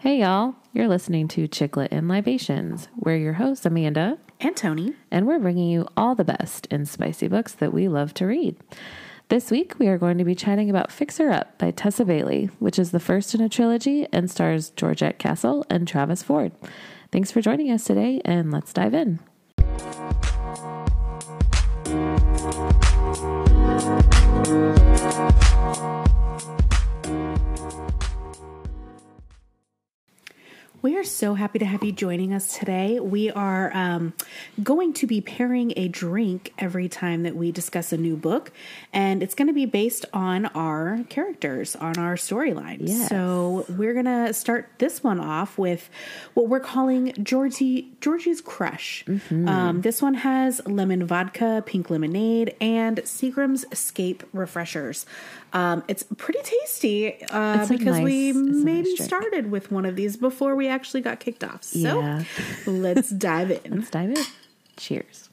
Hey, y'all. You're listening to ChickLit and Libations. We're your hosts, Amanda, And Toni. and we're bringing you all the best in spicy books that we love to read. This week, we are going to be chatting about Fix Her Up by Tessa Bailey, which is the first in a trilogy and stars Georgette Castle and Travis Ford. Thanks for joining us today, and let's dive in. We are so happy to have you joining us today. We are um, going to be pairing a drink every time that we discuss a new book, and it's going to be based on our characters, on our storyline. Yes. So we're going to start this one off with what we're calling Georgie Georgie's Crush. Um, this one has lemon vodka, pink lemonade, and Seagram's Escape refreshers. Um, it's pretty tasty uh, It's because we nice- it's a nice maybe started with one of these before we actually got kicked off. So Yeah. let's dive in. Let's dive in. Cheers.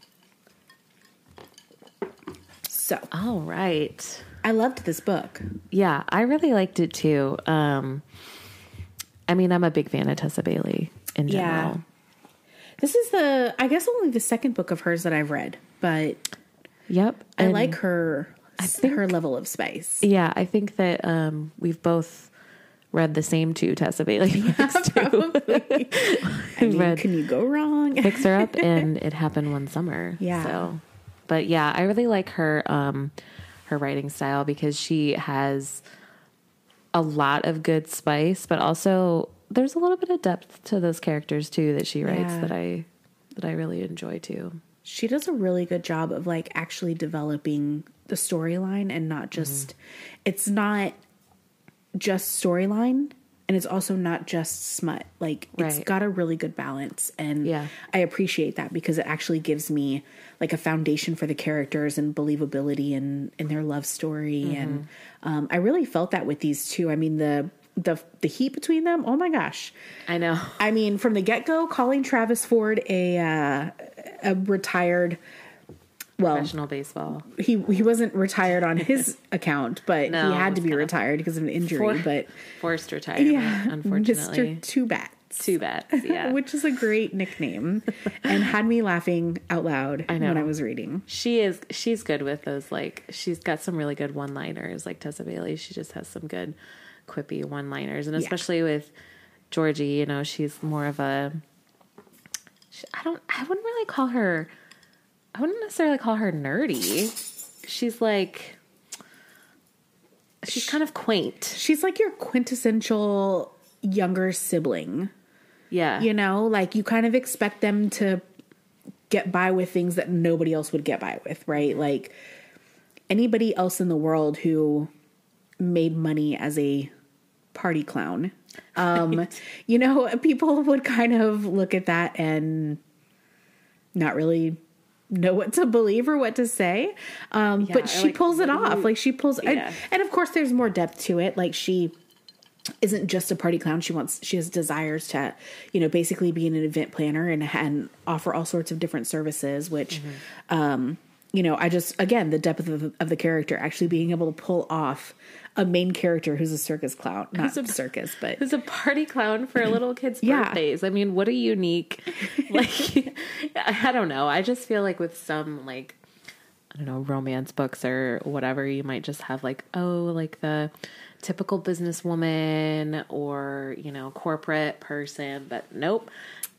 So All right. I loved this book. Yeah, I really liked it too. Um, I mean, I'm a big fan of Tessa Bailey in Yeah. general. This is the, I guess, only the second book of hers that I've read, but Yep. I and- like her, think- her level of spice. Yeah, I think that um, we've both read the same two Tessa Bailey books too. Probably. I mean, read- can you go wrong? Fix Her Up and It Happened One Summer. Yeah. So, but yeah, I really like her um, her writing style because she has a lot of good spice, but also there's a little bit of depth to those characters too that she writes Yeah. that I that I really enjoy too. She does a really good job of like actually developing the storyline and not just, it's not just storyline and it's also not just smut. Like it's got a really good balance and Yeah. I appreciate that because it actually gives me like a foundation for the characters and believability in in their love story and um, I really felt that with these two. I mean the the the heat between them. Oh my gosh. I know. I mean, from the get go, calling Travis Ford a uh, a retired. Well, Professional baseball. he he wasn't retired on his account, but No, he had to be retired because of an injury. For- but Forced retirement, yeah, unfortunately. Mr. Two Bats, Two bad. Yeah. which is a great nickname, and had me laughing out loud I know. when I was reading. She is she's good with those like she's got some really good one liners like Tessa Bailey. She just has some good quippy one liners. And especially with Georgie, you know, she's more of a she- I don't I wouldn't really call her I wouldn't necessarily call her nerdy. She's like she's kind of quaint. She's like your quintessential younger sibling. Yeah. You know, like you kind of expect them to get by with things that nobody else would get by with, right? Like anybody else in the world who made money as a party clown. Um, you know, people would kind of look at that and not really know what to believe or what to say. Um, Yeah, but she like, pulls it off. Like she pulls, and, Yeah. and of course, there's more depth to it. Like she isn't just a party clown. She wants, she has desires to, you know, basically be an event planner and and offer all sorts of different services. Which, um, you know, I just again the depth of, of the character actually being able to pull off a main character who's a circus clown, not Who's a- circus, but Who's a party clown for a little kid's Yeah. birthdays? I mean, what a unique, like, I don't know. I just feel like with some, like, I don't know, romance books or whatever, you might just have, like, oh, like the typical businesswoman or, you know, corporate person. But nope.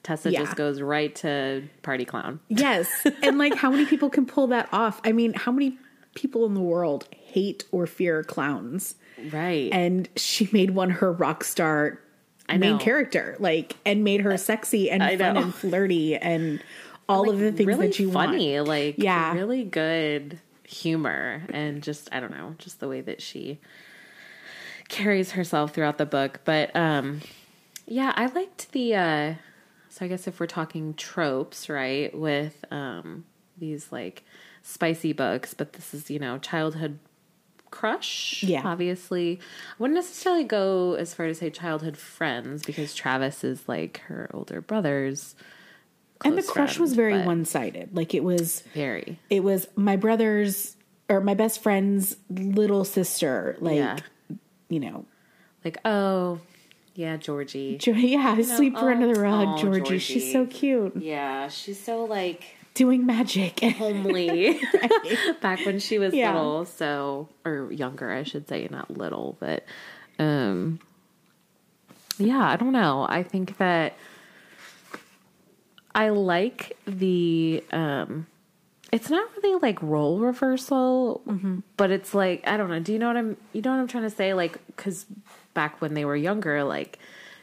Tessa Yeah. just goes right to party clown. Yes. And like how many people can pull that off? I mean, how many people in the world hate or fear clowns? Right. And she made one her rock star main character, like and made her sexy and I fun know. and flirty and all of the things really that you funny, want. like Yeah. really good humor, and just I don't know, just the way that she carries herself throughout the book. But um, yeah, I liked the. Uh, so I guess if we're talking tropes, right, with um, these like spicy books, but this is you know childhood crush. Yeah. obviously, I wouldn't necessarily go as far to say childhood friends because Travis is like her older brother's. and the crush friend, was very one sided. Like it was very. it was my brother's or my best friend's little sister, like Yeah. you know, like oh Yeah, Georgie. Jo- yeah, sleep oh, under the rug, oh, Georgie. She's so cute. Yeah, she's so like Doing magic. homely. Back when she was Yeah. little so or younger i should say not little but um yeah i don't know. I think that i like the um it's not really like role reversal but it's like i don't know. Do you know what i'm you know what i'm trying to say? Like because back when they were younger like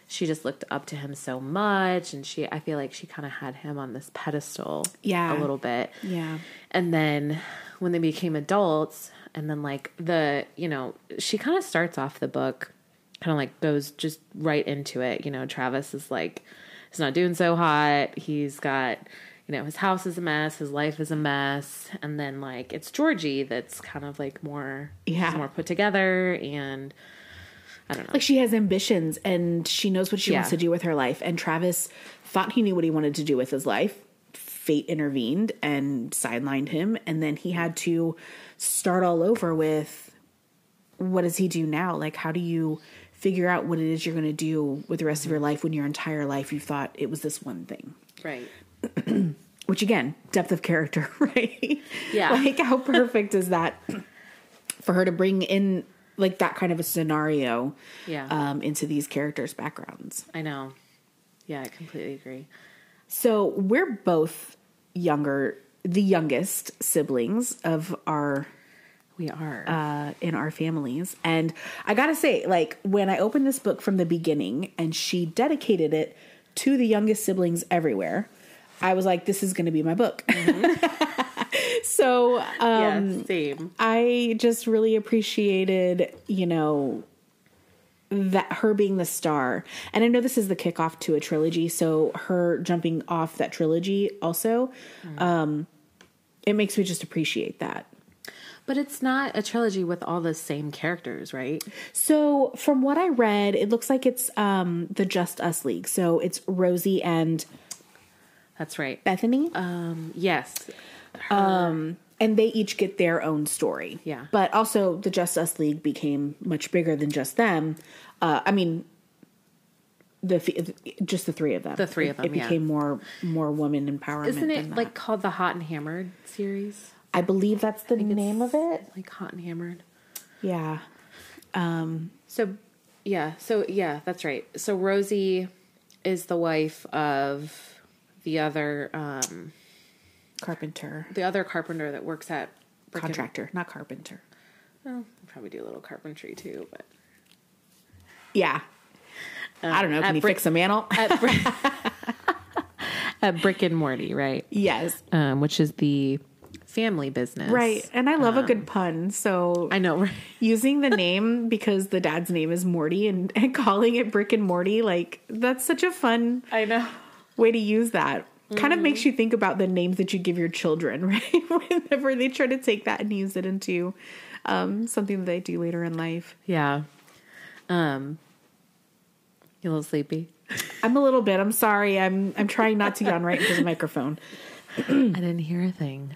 she just looked up to him so much and she i feel like she kind of had him on this pedestal Yeah. a little bit yeah. and then when they became adults, and then like the, you know, she kind of starts off the book, kind of like goes just right into it. You know, Travis is like, he's not doing so hot. He's got, you know, his house is a mess, his life is a mess. And then like it's Georgie that's kind of like more, Yeah. more put together. And I don't know. Like she has ambitions and she knows what she wants to do with her life. And Travis thought he knew what he wanted to do with his life. Fate intervened and sidelined him. And then he had to start all over with what does he do now? Like, how do you figure out what it is you're going to do with the rest of your life when your entire life you thought it was this one thing? right. Which again, depth of character, right? Yeah. Like, how perfect is that for her to bring in like that kind of a scenario Yeah. um, into these characters' backgrounds? I know. Yeah, I completely agree. So we're both younger, the youngest siblings of our We are. uh, in our families, and I gotta say, like when I opened this book from the beginning, and she dedicated it to the youngest siblings everywhere, I was like, this is going to be my book. so um, yeah, same. I just really appreciated, you know, that her being the star. And I know this is the kickoff to a trilogy, so her jumping off that trilogy also, um, it makes me just appreciate that. But it's not a trilogy with all the same characters, right? So from what I read, it looks like it's um the Just Us League. So it's Rosie and That's right. Bethany. Um, yes. And they each get their own story. Yeah. But also, the Just Us League became much bigger than just them. Uh, I mean, the th- just the three of them. The three of them, It yeah. became more more woman empowerment. Isn't it like called the Hot and Hammered series? I believe that's the name of it. Like Hot and Hammered. Yeah. Um. So, yeah. So, yeah, that's right. So Rosie is the wife of the other, um, Carpenter. the other carpenter that works at Brick and- Contractor, not carpenter. Well, probably do a little carpentry too, but Yeah. I don't know. Can at you Brick- fix a mantle? at, Brick, at Brick and Morty, right? yes. Um, which is the family business, Right. And I love a good pun. So I know, right? using the name because the dad's name is Morty and, and calling it Brick and Morty, like that's such a fun I know. way to use that. Kind of Mm-hmm. makes you think about the names that you give your children, right? Whenever they try to take that and use it into um, something that they do later in life. Yeah. Um, you a little sleepy? I'm a little bit. I'm sorry. I'm I'm trying not to yawn right into the microphone, I didn't hear a thing.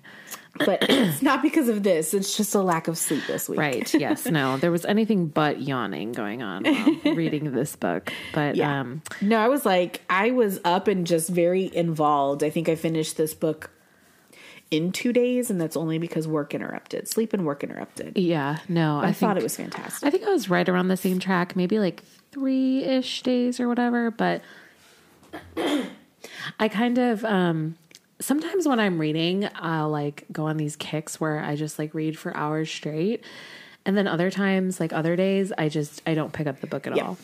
But it's not because of this. It's just a lack of sleep this week. Right. Yes. No. There was anything but yawning going on while reading this book. But Yeah. um, No, I was like, I was up and just very involved. I think I finished this book in two days, and that's only because work interrupted, sleep and work interrupted. yeah. No. I, I, thought think- it was fantastic. I think I was right around the same track, maybe like three ish days or whatever. But I kind of um, sometimes when I'm reading, I'll like go on these kicks where I just like read for hours straight, and then other times, like other days, I just I don't pick up the book at Yeah. all.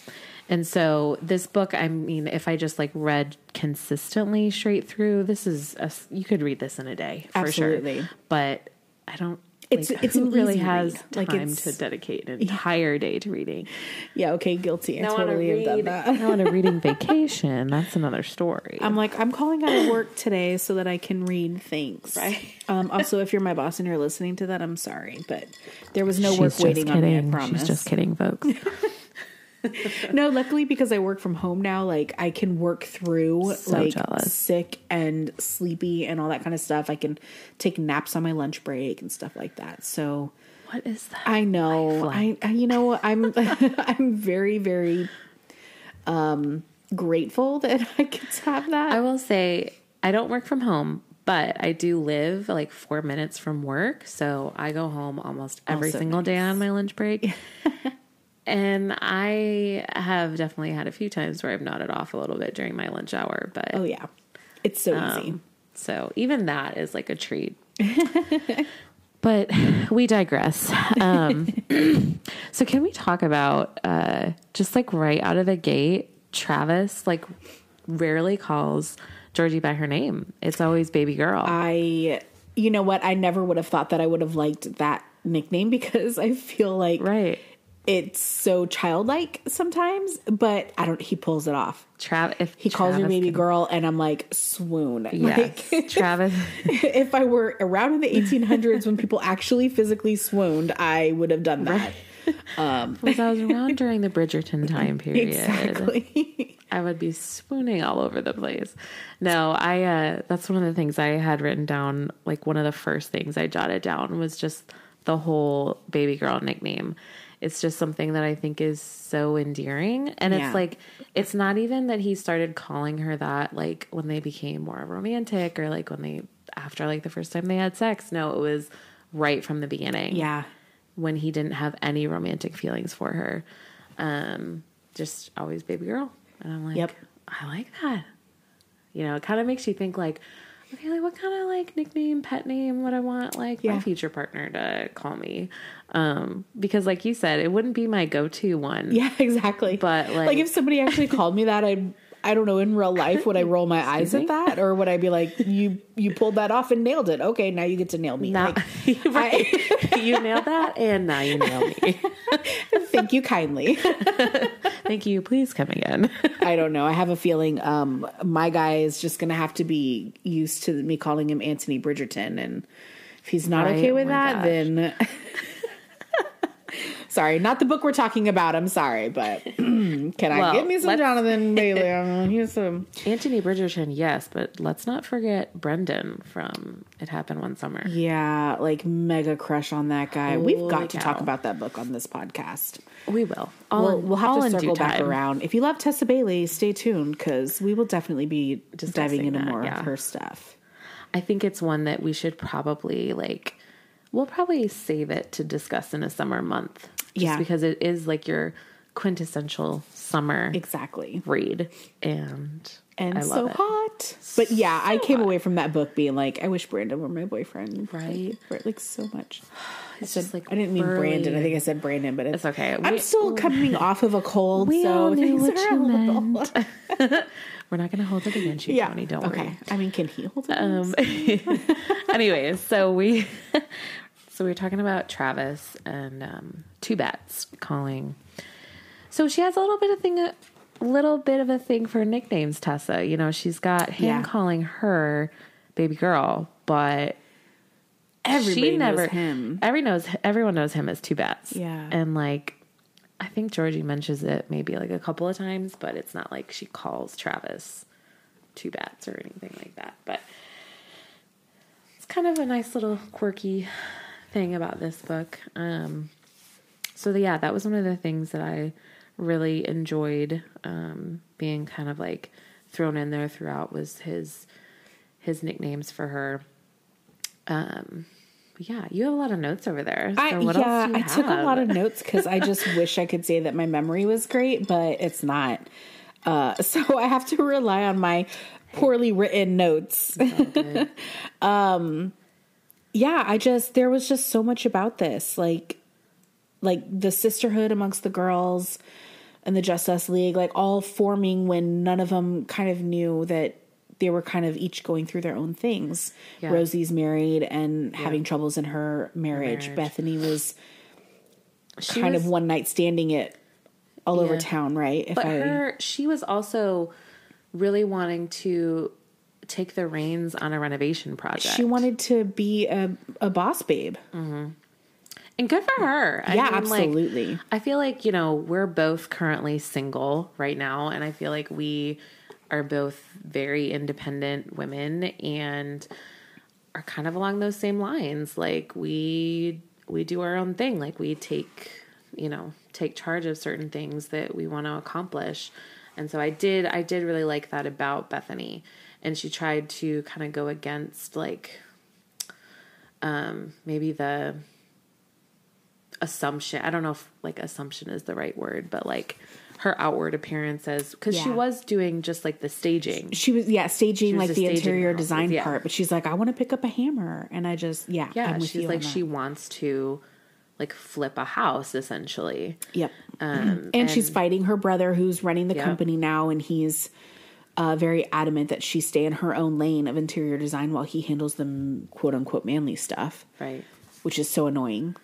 And so this book, I mean, if I just like read consistently straight through, this is a, you could read this in a day for Absolutely. sure. But I don't. It's- like, it's who an really easy has read. time Like, it's- to dedicate an entire day to reading. yeah, okay, guilty. I Now on a totally have done read, that. now on a reading vacation, that's another story. I'm like, I'm calling out of work today so that I can read. things. Right. Um, also, if you're my boss and you're listening to that, I'm sorry, but there was no work She's waiting just on me. I kidding. promise. She's just kidding, folks. No, luckily because I work from home now, like I can work through So like jealous. sick and sleepy and all that kind of stuff. I can take naps on my lunch break and stuff like that. So what is that? I know, I, I you know I'm I'm very very um, grateful that I to have that. I will say I don't work from home, but I do live like four minutes from work. So I go home almost every Also single day on my lunch break. And I have definitely had a few times where I've nodded off a little bit during my lunch hour, but oh yeah, it's so easy. um, so even that is like a treat. but we digress. Um, so can we talk about uh, just like right out of the gate, Travis like rarely calls Georgie by her name. It's always baby girl. I, you know what? I never would have thought that I would have liked that nickname because I feel like right. It's so childlike sometimes. But I don't. He pulls it off. Trav if He calls her Travis baby can- girl, and I'm like swoon. Yes. Like, Travis if I were around in the 1800s when people actually physically swooned, I would have done that. was I was around during the Bridgerton time period. Exactly. I would be swooning all over the place. No, I uh that's one of the things I had written down like one of the first things I jotted down was just the whole baby girl nickname. It's just something that I think is so endearing and Yeah. it's like it's not even that he started calling her that like when they became more romantic or like when they after like the first time they had sex. No, it was right from the beginning yeah. when he didn't have any romantic feelings for her. Um, just always baby girl. And I'm like, Yep. I like that. You know, it kind of makes you think like, okay, like what kind of like nickname, pet name would I want like my future partner to call me? Um, because like you said, it wouldn't be my go-to one. Yeah, exactly. But, like- like if somebody actually called me that, I'd I don't know, in real life, would I roll my eyes at that? Or would I be like, you you pulled that off and nailed it. Okay, now you get to nail me. Now, Like, right. you nailed that, and now you nail me. thank you kindly. Thank you. Please come again. I don't know. I have a feeling um my guy is just gonna have to be used to me calling him Anthony Bridgerton and if he's not Right? okay Oh with my that, gosh. then Sorry, not the book we're talking about. I'm sorry, but can I Well, get me some Jonathan Bailey? Um, Here's some. Anthony Bridgerton, yes, but let's not forget Brendan from It Happened One Summer. Yeah, like mega crush on that guy. We've Holy got to talk about that book on this podcast. We will. All We'll, in- we'll have to circle back around. If you love Tessa Bailey, stay tuned because we will definitely be Discussing diving into that, more yeah. of her stuff. I think it's one that we should probably like. We'll probably save it to discuss in a summer month. Just Yeah. because it is like your quintessential summer Exactly. read, and And so it. hot. But yeah, I came away from that book being like, I wish Brandon were my boyfriend. Right. For, like so much. It's Said- just like I didn't mean burly Brandon. I think I said Brandon, but it's, It's okay. I'm We- still coming off of a cold, We so all knew things what are you a little- meant. We're not going to hold it against you, Yeah. Toni. Don't okay. worry. I mean, can he hold it? Um, anyways, so we so we were talking about Travis and um, two bats calling. So she has a little bit of thing, a little bit of a thing for nicknames. Tessa, you know, she's got him Yeah. calling her baby girl, but Everybody she knows never him. Every knows everyone knows him as two bats. Yeah. and like. I think Georgie mentions it maybe like a couple of times, but it's not like she calls Travis two bats or anything like that. But it's kind of a nice little quirky thing about this book. Um, so the, yeah, that was one of the things that I really enjoyed um, being kind of like thrown in there throughout was his his nicknames for her. Um, yeah, you have a lot of notes over there. So I, what yeah, else do you I took a lot of notes because I just wish I could say that my memory was great, but it's not. Uh, so I have to rely on my poorly written notes. um, yeah, I just there was just so much about this, like like the sisterhood amongst the girls and the Just Us League, like all forming when none of them kind of knew that they were kind of each going through their own things. Yeah. Rosie's married and having troubles in her marriage. marriage. Bethany was She kind was- of one night standing it all over town, right? If But I her, she was also really wanting to take the reins on a renovation project. she wanted to be a, a boss babe. Mm-hmm. and good for her. I yeah, mean, like, absolutely. I feel like, you know, we're both currently single right now, and I feel like we are both very independent women and are kind of along those same lines. Like we we do our own thing. Like we take, you know, take charge of certain things that we want to accomplish. And so I did I did really like that about Bethany. And she tried to kind of go against like um maybe the assumption. I don't know if like assumption is the right word, but like her outward appearance as because she was doing just like the staging. She was yeah staging was like the staging interior design yeah. part, but she's like, I want to pick up a hammer, and I just yeah Yeah, she's like she wants to like flip a house essentially. Yep. Um, and, she's fighting her brother who's running the Yep. company now and he's uh, very adamant that she stay in her own lane of interior design while he handles the quote unquote manly stuff right. which is so annoying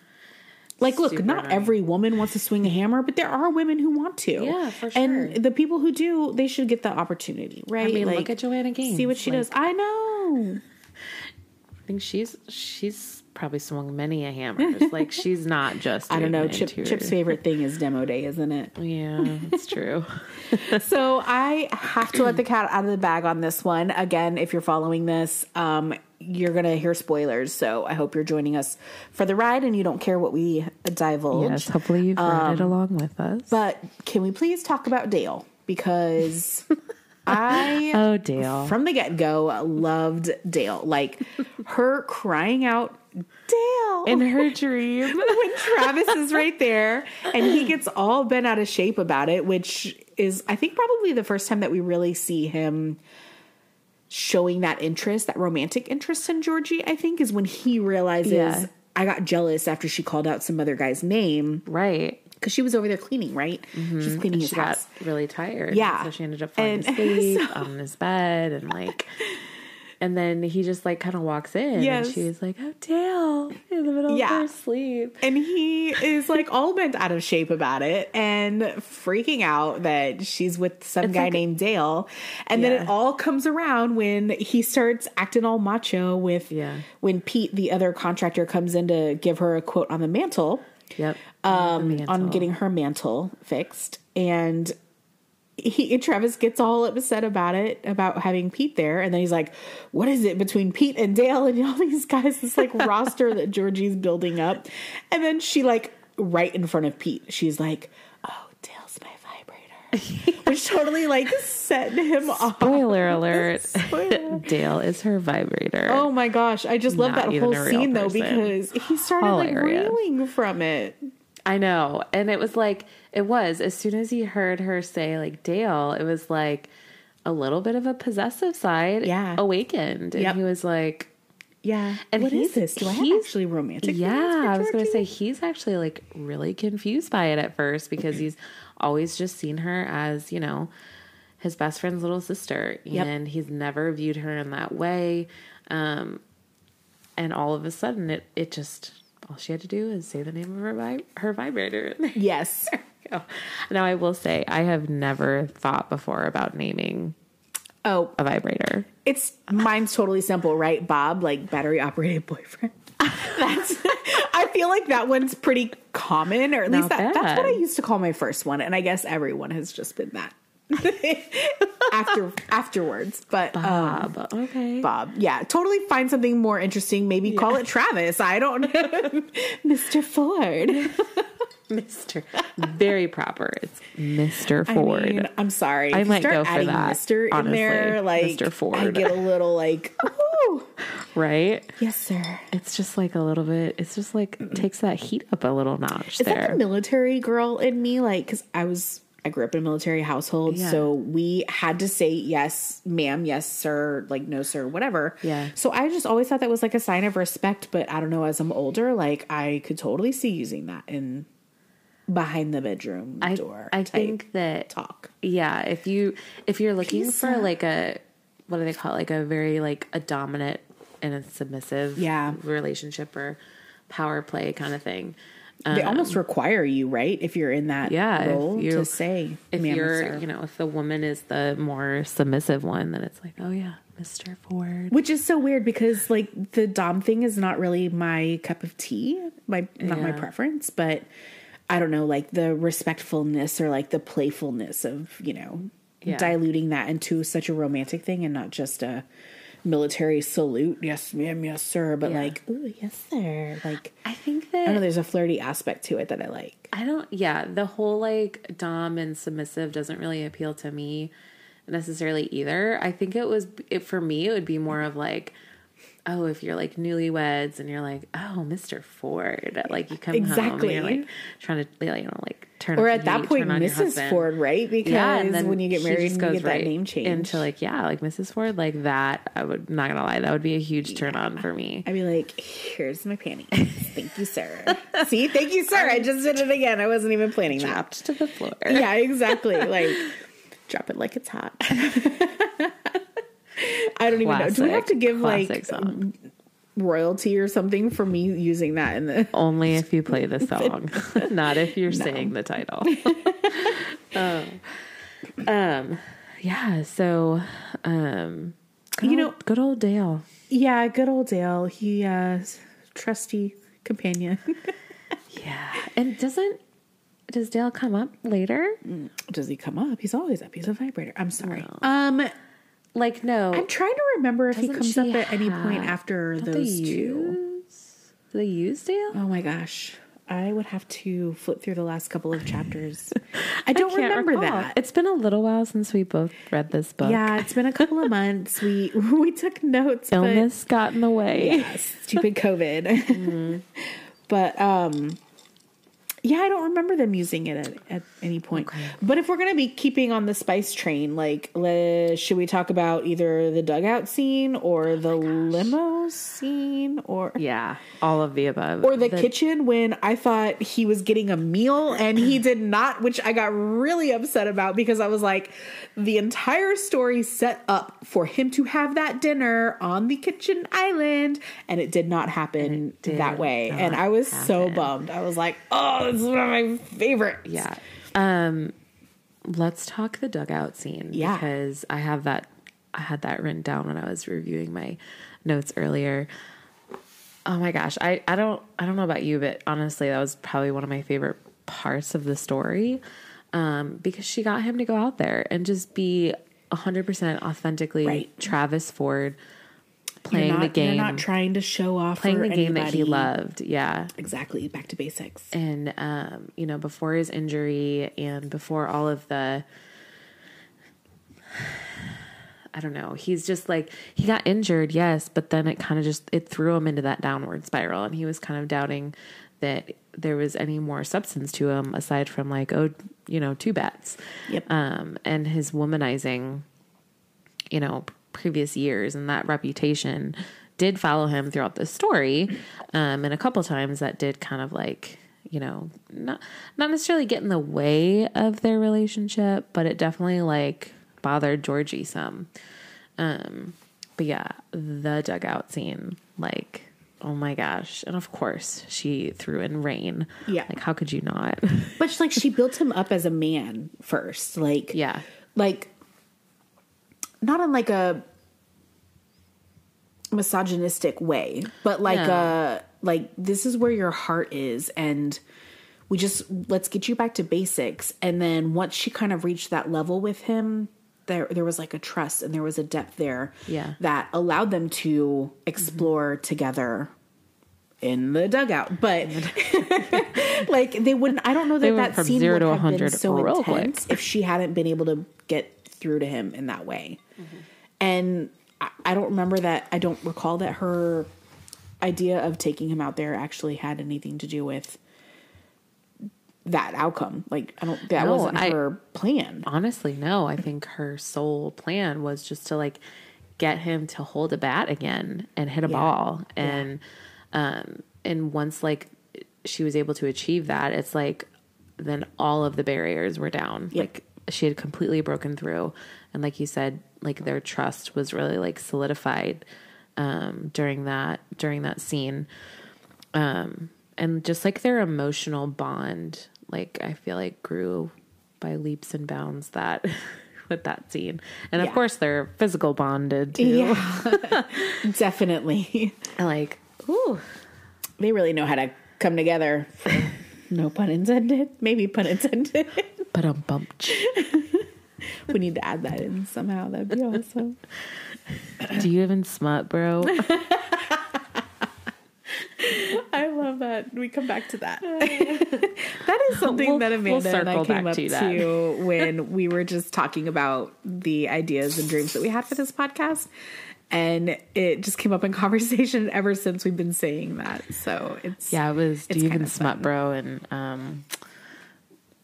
like look Super not annoying. every woman wants to swing a hammer but there are women who want to Yeah, for sure. and the people who do they should get the opportunity right I mean, like look at Joanna Gaines. see what she Like, does i know I think she's she's probably swung many a hammers. like she's not just. i don't know Chip, chip's favorite thing is demo day isn't it Yeah, it's true. so I have to let the cat out of the bag on this one. Again, if you're following this, um, you're gonna hear spoilers. So I hope you're joining us for the ride and you don't care what we divulge. yes, hopefully you've read it along with us. But can we please talk about Dale? Because I oh, Dale. from the get go loved Dale. Like her crying out, Dale in her dream. when Travis is right there and he gets all bent out of shape about it, which is, I think, probably the first time that we really see him showing that interest, that romantic interest in Georgie, I think, is when he realizes Yeah. I got jealous after she called out some other guy's name right. Because she was over there cleaning, right? Mm-hmm. She's cleaning his She got really tired. Yeah. So she ended up falling And asleep so- on his bed and like. And then he just like kind of walks in Yes. and she's like, "Oh, Dale!" in the middle Yeah. of her sleep. And he is like all bent out of shape about it and freaking out that she's with some It's guy like- named Dale. And then it all comes around when he starts acting all macho with Yeah. when Pete, the other contractor, comes in to give her a quote on the mantle, Yep. um, on getting her mantle fixed. And he and Travis gets all upset about it, about having Pete there, and then he's like, "What is it between Pete and Dale and all these guys? This like roster that Georgie's building up." And then she like right in front of Pete, she's like, "Oh, Dale's my vibrator," which totally like set him off. Spoiler alert. Spoiler. Dale is her vibrator. Oh my gosh, I just love Not that whole scene though because he started Hilarious. like reeling from it. I know. And it was like, it was, as soon as he heard her say, like, Dale, it was like a little bit of a possessive side Yeah. awakened. And Yep. he was like, Yeah, And what is this? Do I have he's- actually romantic? yeah, I was going to say, he's actually like really confused by it at first because he's always just seen her as, you know, his best friend's little sister. Yep. And he's never viewed her in that way. Um, and all of a sudden, it, it just, all she had to do is say the name of her, vi- her vibrator. Yes. go. Now, I will say, I have never thought before about naming Oh, a vibrator. it's mine's totally simple, right? Bob, like battery operated boyfriend. That's. I feel like that one's pretty common, or at least Not that, that's what I used to call my first one, and I guess everyone has just been that after afterwards. But um, Bob. okay. Bob, yeah, totally find something more interesting. Maybe call it Travis. I don't know, Mr. Ford. Mr. Very proper. It's Mr. I Ford. mean, I'm sorry. I might start go for adding that, Mr. in honestly. there, like Mr. ford I get a little like, right? yes, sir. It's just like a little bit, it's just like takes that heat up a little notch Is that the military girl in me? Like, because I was, I grew up in a military household, Yeah. so we had to say yes, ma'am, yes, sir, like no, sir, whatever. Yeah. So I just always thought that was like a sign of respect, but I don't know. As I'm older, like I could totally see using that in behind the bedroom I, door. I think that talk. yeah, if you if you're looking Peace for like a what do they call it? Like a very like a dominant and a submissive Yeah. relationship or power play kind of thing. They almost require you, right? If you're in that Um, Yeah, role you- to say, If you're, you know, if the woman is the more submissive one, then it's like, oh yeah, Mr. Ford. Which is so weird because like the dom thing is not really my cup of tea, my not my preference, but I don't know, like the respectfulness or like the playfulness of, you know, Yeah. diluting that into such a romantic thing and not just a military salute. Yes, ma'am. Yes, sir. But Yeah. like, ooh, yes, sir. Like, I think I don't know. There's a flirty aspect to it that I like. I don't. Yeah, the whole like dom and submissive doesn't really appeal to me necessarily either. I think it was it for me. It would be more of like. Oh, if you're like newlyweds and you're like, oh, Mr. Ford, like you come home Exactly. and you're like trying to, you know, like turn Or at that point, turn on your Mrs. Ford, right? Because Yeah, and then when you get married, you goes get that right name change. into like yeah, like Mrs. Ford, like that. I would not gonna lie, that would be a huge turn on for me. I'd be like, here's my panties. Thank you, sir. See, thank you, sir. I just did it again. I wasn't even planning that. Dropped to the floor. Yeah, exactly. Like, drop it like it's hot. I don't even know. Do we have to give classic like song. Royalty or something for me using that in the? Only if you play the song, not if you're saying the title. um, um, yeah. So, um, You old- know- good old Dale. Yeah, good old Dale. He uh trusty companion. Yeah, and doesn't does Dale come up later? Does he come up? He's always up. He's a vibrator. I'm sorry. Um, Like, no. I'm trying to remember if he comes up at any point after those they two. use, do they use Dale? Oh my gosh. I would have to flip through the last couple of chapters. I don't Can't remember recall. that. It's been a little while since we both read this book. Yeah, it's been a couple of months. We we took notes. but- Illness got in the way. yeah, stupid COVID. but um yeah, I don't remember them using it at, at any point. But if we're gonna be keeping on the spice train, like, le, should we talk about either the dugout scene or the oh limo scene or Yeah, all of the above. or the, kitchen when I thought he was getting a meal and he did not, which I got really upset about because I was like, the entire story set up for him to have that dinner on the kitchen island, and it did not happen did that way. And I was so bummed. I was like, oh, is one of my favorites. Yeah. Um let's talk the dugout scene Yeah. because I have that I had that written down when I was reviewing my notes earlier. Oh my gosh, I I don't I don't know about you, but honestly, that was probably one of my favorite parts of the story. Um because she got him to go out there and just be 100% authentically Right. Travis Ford playing not, the game You're not trying to show off playing the game that he loved. Yeah. Exactly. Back to basics. and um, you know before his injury and before all of the I don't know. He's just like he got injured, yes, but then it kind of just it threw him into that downward spiral and he was kind of doubting that there was any more substance to him aside from like oh, you know, two bats Yep. Um and his womanizing you know, previous years and that reputation did follow him throughout the story. Um, and a couple times that did kind of like, you know, not not necessarily get in the way of their relationship, but it definitely like bothered Georgie some. Um, but yeah, the dugout scene, like, oh my gosh. And of course she threw in rain. Yeah. Like how could you not? But she, like she built him up as a man first. Like yeah. like not in like a misogynistic way, but like No. a uh, like this is where your heart is and we just let's get you back to basics and then once she kind of reached that level with him there there was like a trust and there was a depth there Yeah. that allowed them to explore mm-hmm. together in the dugout but like they wouldn't i don't know that that scene zero would to have been so real quick. intense if she hadn't been able to get through to him in that way and I, I don't remember that i don't recall that her idea of taking him out there actually had anything to do with that outcome like i don't that No, wasn't I- her plan Honestly, no. I think her sole plan was just to like get him to hold a bat again and hit a Yeah. ball. And um and once like she was able to achieve that, it's like then all of the barriers were down. Yep. Like she had completely broken through. And like you said, like their trust was really like solidified um during that during that scene. Um and just like their emotional bond, like I feel like grew by leaps and bounds that with that scene. And of course their physical bonded too. yeah definitely Like, ooh. they really know how to come together no pun intended maybe pun intended But um bumped. We need to add that in somehow. That'd be awesome. Do you even smut, bro? I love that. We come back to that. that is something We'll- that we'll Amanda and I came up to to, when we were just talking about the ideas and dreams that we had for this podcast. And it just came up in conversation ever since we've been saying that. So it's Yeah, it was. Do you even smut, bro? And um,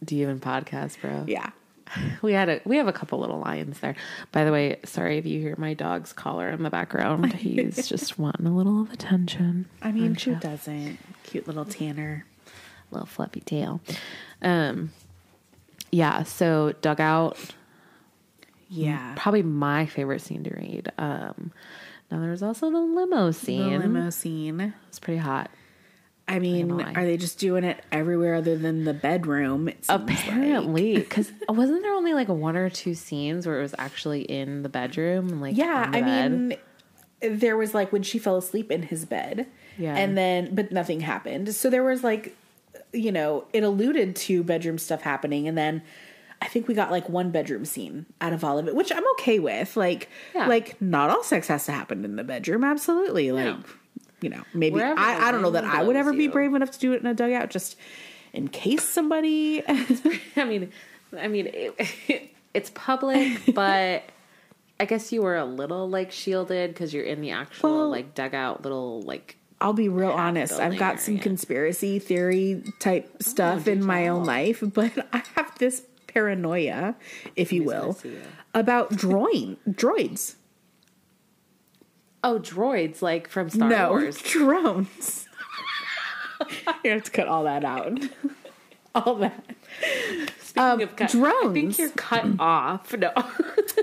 do you even podcast, bro? yeah. We had a we have a couple little lines there. By the way, sorry if you hear my dog's collar in the background. He's just wanting a little of attention. I mean, who doesn't? Cute little Tanner. little fluffy tail. Um, yeah. So dugout, Yeah. probably my favorite scene to read. Um, now there's also the limo scene. The limo scene. It's pretty hot. I mean, lie. are they just doing it everywhere other than the bedroom? It seems like. Apparently, because wasn't there only like one or two scenes where it was actually in the bedroom and like Yeah, I bed? mean, there was like when she fell asleep in his bed. Yeah. And then, but nothing happened. So there was like, you know, it alluded to bedroom stuff happening. And then I think we got like one bedroom scene out of all of it, which I'm okay with. Like, Yeah. like not all sex has to happen in the bedroom. Absolutely. Like, you know, maybe Wherever I, I don't know that I would ever be brave enough to do it in a dugout just in case somebody. I mean, I mean, it, it's public, but I guess you were a little like shielded because you're in the actual Well- like dugout little like. I'll be real honest. I've got some conspiracy theory type oh, stuff do in my own life, but I have this paranoia, if you will, you. about droid droids. Oh, droids like from Star no, Wars. drones. you have to cut all that out. all that. Speaking Um, of cut, I think drones. you're cut off. No,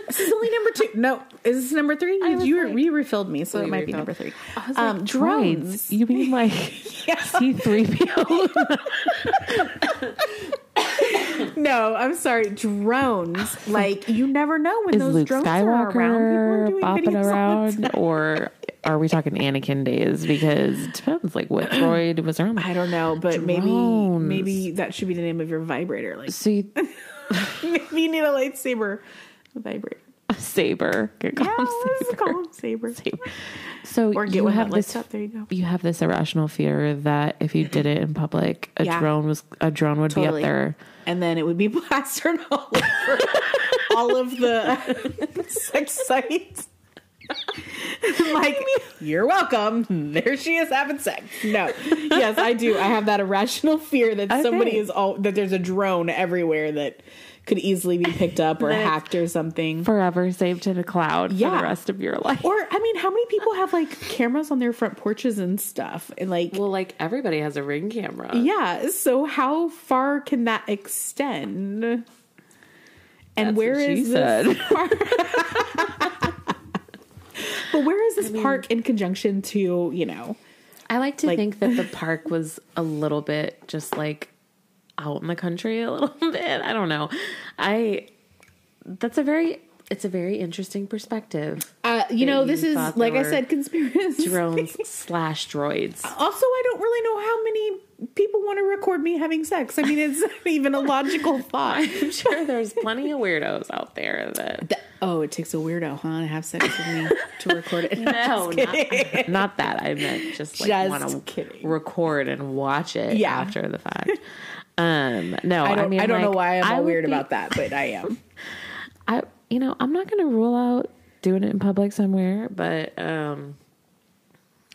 This is only number two. No, is this number three? You, like- you refilled me, so it might be number three. Um, like, drones. droids. You mean like C three PO? No, I'm sorry. Drones. Like you never know when Is those Luke drones are around. People are doing bopping videos all the around, or are we talking Anakin days? Because it depends, like what droid was around. I don't know, but maybe Drones. maybe that should be the name of your vibrator. Like So you, maybe you need a lightsaber vibrator. Saber, Yeah, saber. call him saber. So Or get you have this. up. There you go. You have this irrational fear that if you did it in public, a Yeah. drone was a drone would Totally. be up there. And then it would be plastered all over all of the sex sites. like, you're welcome. There she is having sex. No, yes, I do. I have that irrational fear that somebody is all that there's a drone everywhere that could easily be picked up or hacked or something. Forever saved in a cloud for the rest of your life. Or I mean, how many people have like cameras on their front porches and stuff? And like, well, like everybody has a ring camera. yeah. So how far can that extend? And That's where what she is said. this park? but where is this park in conjunction to you know? I like to Like- think that the park was a little bit just like out in the country a little bit. I don't know. I that's a very it's a very interesting perspective. Uh, you know, this is like I said, conspiracy. Drones slash droids. Also, I don't really know how many people want to record me having sex. I mean, it's not even a logical thought. I'm sure there's plenty of weirdos out there that Th- oh, it takes a weirdo, huh, to have sex with me to record it. no, not, not that. I meant just like want to record and watch it Yeah. after the fact. Um, no, I I, don't, mean, I don't know why I'm all weird be- about that, but I am. I you know, I'm not gonna rule out doing it in public somewhere, but um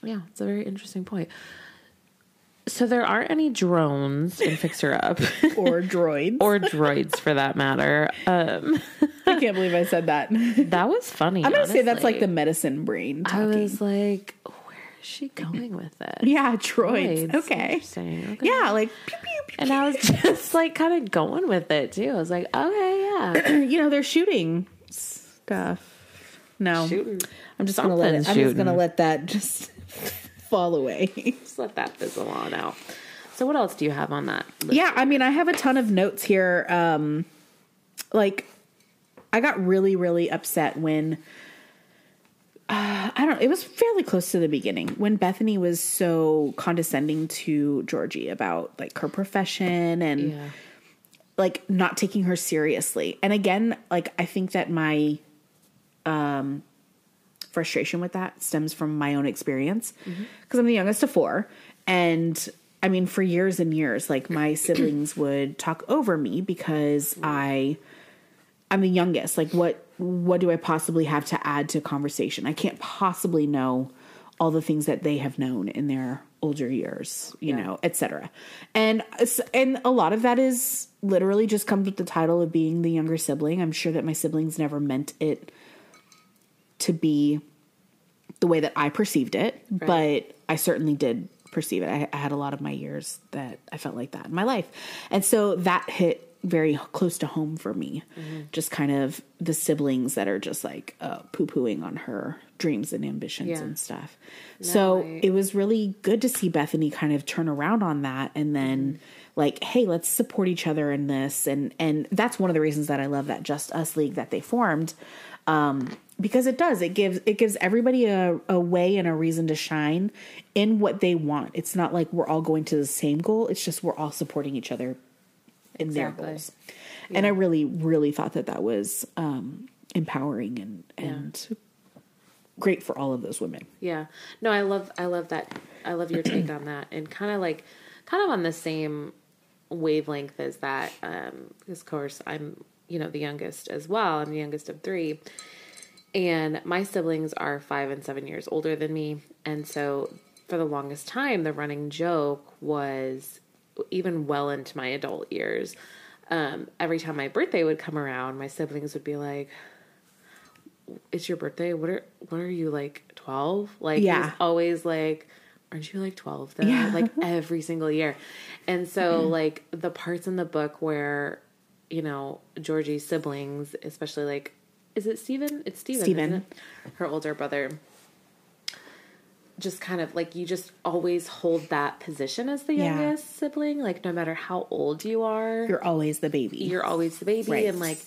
yeah, it's a very interesting point. So there aren't any drones in Fix Her Up Or droids. or droids for that matter. Um I can't believe I said that. That was funny. I'm gonna say that's like the medicine brain I talking. was like, is she going with it? yeah, droids. Okay. Interesting. Okay. Yeah, like pew, pew, pew, And I was just like kind of going with it too. I was like, okay, yeah. you know they're shooting stuff. No, Shooting. I'm just gonna let it. I'm just gonna let that just fall away. Just let that fizzle on out. So what else do you have on that? list? yeah, I mean, I have a ton of notes here. Um, like, I got really, really upset when. Uh, I don't. It was fairly close to the beginning when Bethany was so condescending to Georgie about like her profession and Yeah. like not taking her seriously. And again, like I think that my um frustration with that stems from my own experience because I'm the youngest of four and I mean for years and years like my siblings would talk over me because I I'm the youngest. Like what what do I possibly have to add to conversation? I can't possibly know all the things that they have known in their older years, you know, etc. And and a lot of that is literally just comes with the title of being the younger sibling. I'm sure that my siblings never meant it to be the way that I perceived it, but I certainly did perceive it. I, I had a lot of my years that I felt like that in my life. And so that hit very close to home for me. Just kind of the siblings that are just like uh, poo pooing on her dreams and ambitions Yeah. and stuff. so I- it was really good to see Bethany kind of turn around on that and then like, hey, let's support each other in this. And and that's one of the reasons that I love that Just Us League that they formed. Um, because it does it gives it gives everybody a, a way and a reason to shine in what they want it's not like we're all going to the same goal it's just we're all supporting each other in Exactly. their goals and i really really thought that that was um empowering and and great for all of those women Yeah. No, I love I love that I love your take on that and kind of like kind of on the same wavelength as that um because of course I'm you know the youngest as well. I'm the youngest of 3. And my siblings are 5 and 7 years older than me and so for the longest time the running joke was even well into my adult years um every time my birthday would come around my siblings would be like it's your birthday. What are what are you like twelve? Like Yeah. always like, aren't you like twelve though? Yeah. Like every single year. And so like the parts in the book where, you know, Georgie's siblings, especially like is it Stephen? It's Stephen, Stephen. it? Her older brother. Just kind of like you just always hold that position as the Yeah. youngest sibling, like no matter how old you are you're always the baby you're always the baby Right. and like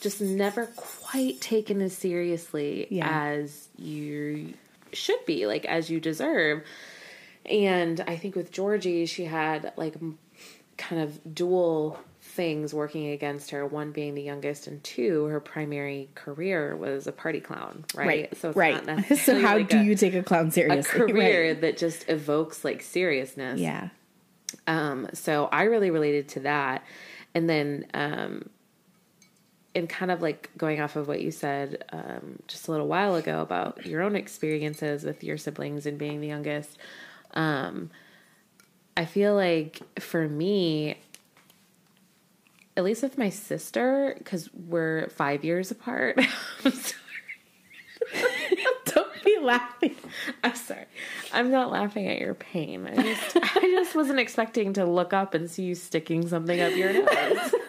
just never quite taken as seriously Yeah. as you should be like as you deserve and i think with georgie she had like kind of dual things working against her one being the youngest and two her primary career was a party clown right, right so it's right. not so how like do a, you take a clown a career Right. that just evokes like seriousness. Yeah. Um, so I really related to that. And then, um, and kind of like going off of what you said um, just a little while ago about your own experiences with your siblings and being the youngest, um, I feel like for me, at least with my sister, because we're five years apart. I'm sorry. don't be laughing I'm sorry. I'm not laughing at your pain. I just I just wasn't expecting to look up and see you sticking something up your nose.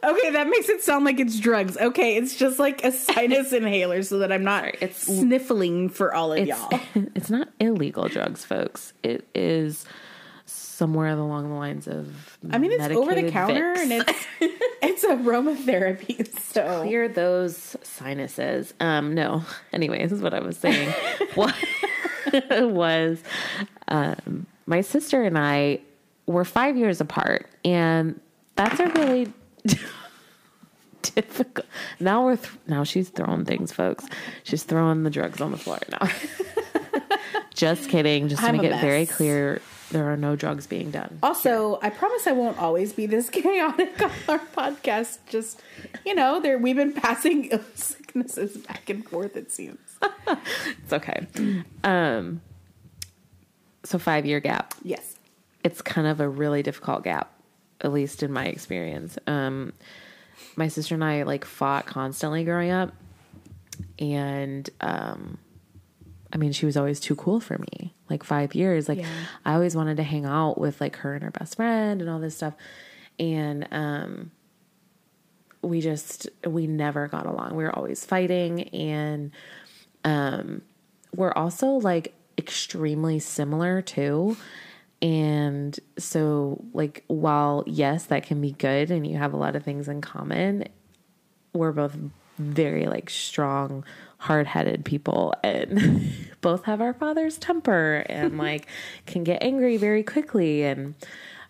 Okay, that makes it sound like it's drugs. Okay, it's just like a sinus inhaler so that I'm not Sorry, it's- sniffling for all of It's y'all. it's not illegal drugs, folks. It is somewhere along the lines of I mean, it's over the counter Vicks. and it's it's aromatherapy. So clear those sinuses. Um, no. Anyway, this is what I was saying. what was um, my sister and I were five years apart, and that's a really difficult. Now we're th- now she's throwing things, folks. She's throwing the drugs on the floor now. just kidding. Just to I'm make a it very clear, there are no drugs being done. also, I promise I won't always be this chaotic on our podcast. Just you know, there we've been passing ill sicknesses back and forth. It seems. It's okay. Um, so five year gap. Yes. it's kind of a really difficult gap, at least in my experience. Um, my sister and I like fought constantly growing up, and um, I mean, she was always too cool for me. Like five years, like Yeah. I always wanted to hang out with like her and her best friend and all this stuff, and um, we just we never got along. We were always fighting, and um, we're also like extremely similar too. And so, like, while yes, that can be good and you have a lot of things in common, we're both very like strong, hard headed people and both have our father's temper and like can get angry very quickly. And,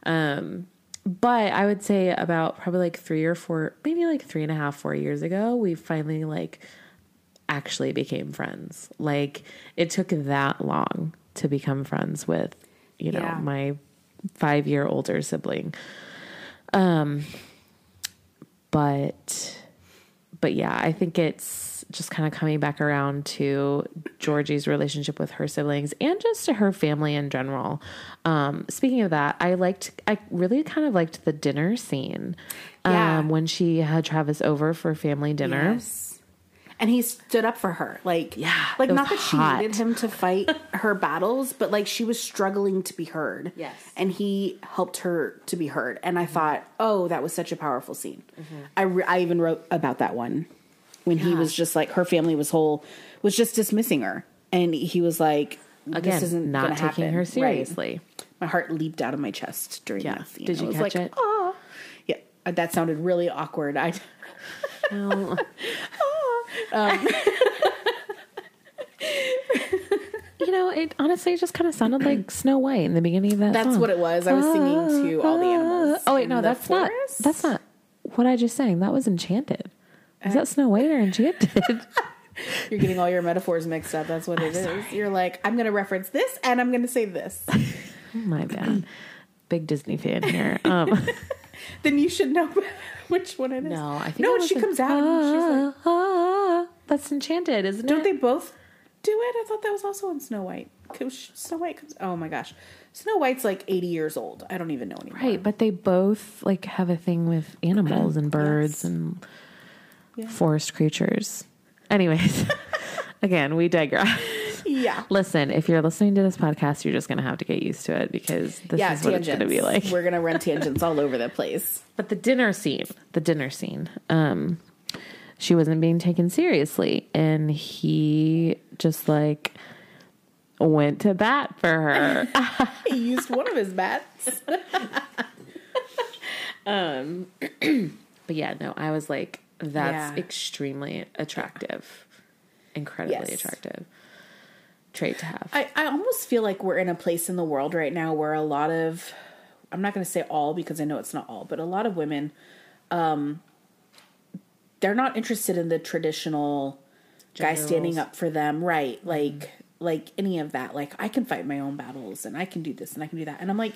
um, but I would say about probably like three or four, maybe like three and a half, four years ago, we finally like actually became friends. Like it took that long to become friends with, you know, Yeah. my five year older sibling. Um, but, but yeah, I think it's just kind of coming back around to Georgie's relationship with her siblings and just to her family in general. Um, speaking of that, I liked, I really kind of liked the dinner scene. Yeah. Um, when she had Travis over for family dinner. Yes. And he stood up for her. Like, Yeah, like not that was she hot. needed him to fight her battles, but like she was struggling to be heard. Yes. And he helped her to be heard. And I thought, oh, that was such a powerful scene. I, re- I even wrote about that one when he was just like, her family was whole, was just dismissing her. And he was like, Again, this isn't not taking happen. her Right. seriously. My heart leaped out of my chest during Yeah. that scene. Did I you was catch like, it? "Ah." Yeah, that sounded really awkward. I Well, you know, it honestly just kind of sounded like Snow White in the beginning of that. That's song. what it was. I was singing to all the animals. Oh wait, no, that's not. That's not what I just sang. That was Enchanted. Is that Snow White or Enchanted? You're getting all your metaphors mixed up. That's what it is. You're like, I'm going to reference this and I'm going to say this. My bad. Big Disney fan here. Um, then you should know which one it is. no, I think no. When she like, comes out. and she's like, "Ah, ah." that's Enchanted, isn't it? don't they both do it? I thought that was also in Snow White. Snow White comes. Oh my gosh, Snow White's like 80 years old. I don't even know anymore. Right, but they both like have a thing with animals and birds Yes. and Yeah. forest creatures. Anyways, again, we digress. Yeah. Listen, if you're listening to this podcast, you're just going to have to get used to it because this yeah, is what tangents. it's going to be like. We're gonna run tangents all over the place. But the dinner scene, the dinner scene, um, she wasn't being taken seriously, and he just like went to bat for her. He used one of his bats. um, but yeah, no, I was like, that's Yeah. extremely attractive, incredibly Yes. attractive trait to have. I, I almost feel like we're in a place in the world right now where a lot of I'm not going to say all because I know it's not all, but a lot of women um they're not interested in the traditional guy standing roles. up for them, right? Like like any of that. Like I can fight my own battles and I can do this and I can do that. And I'm like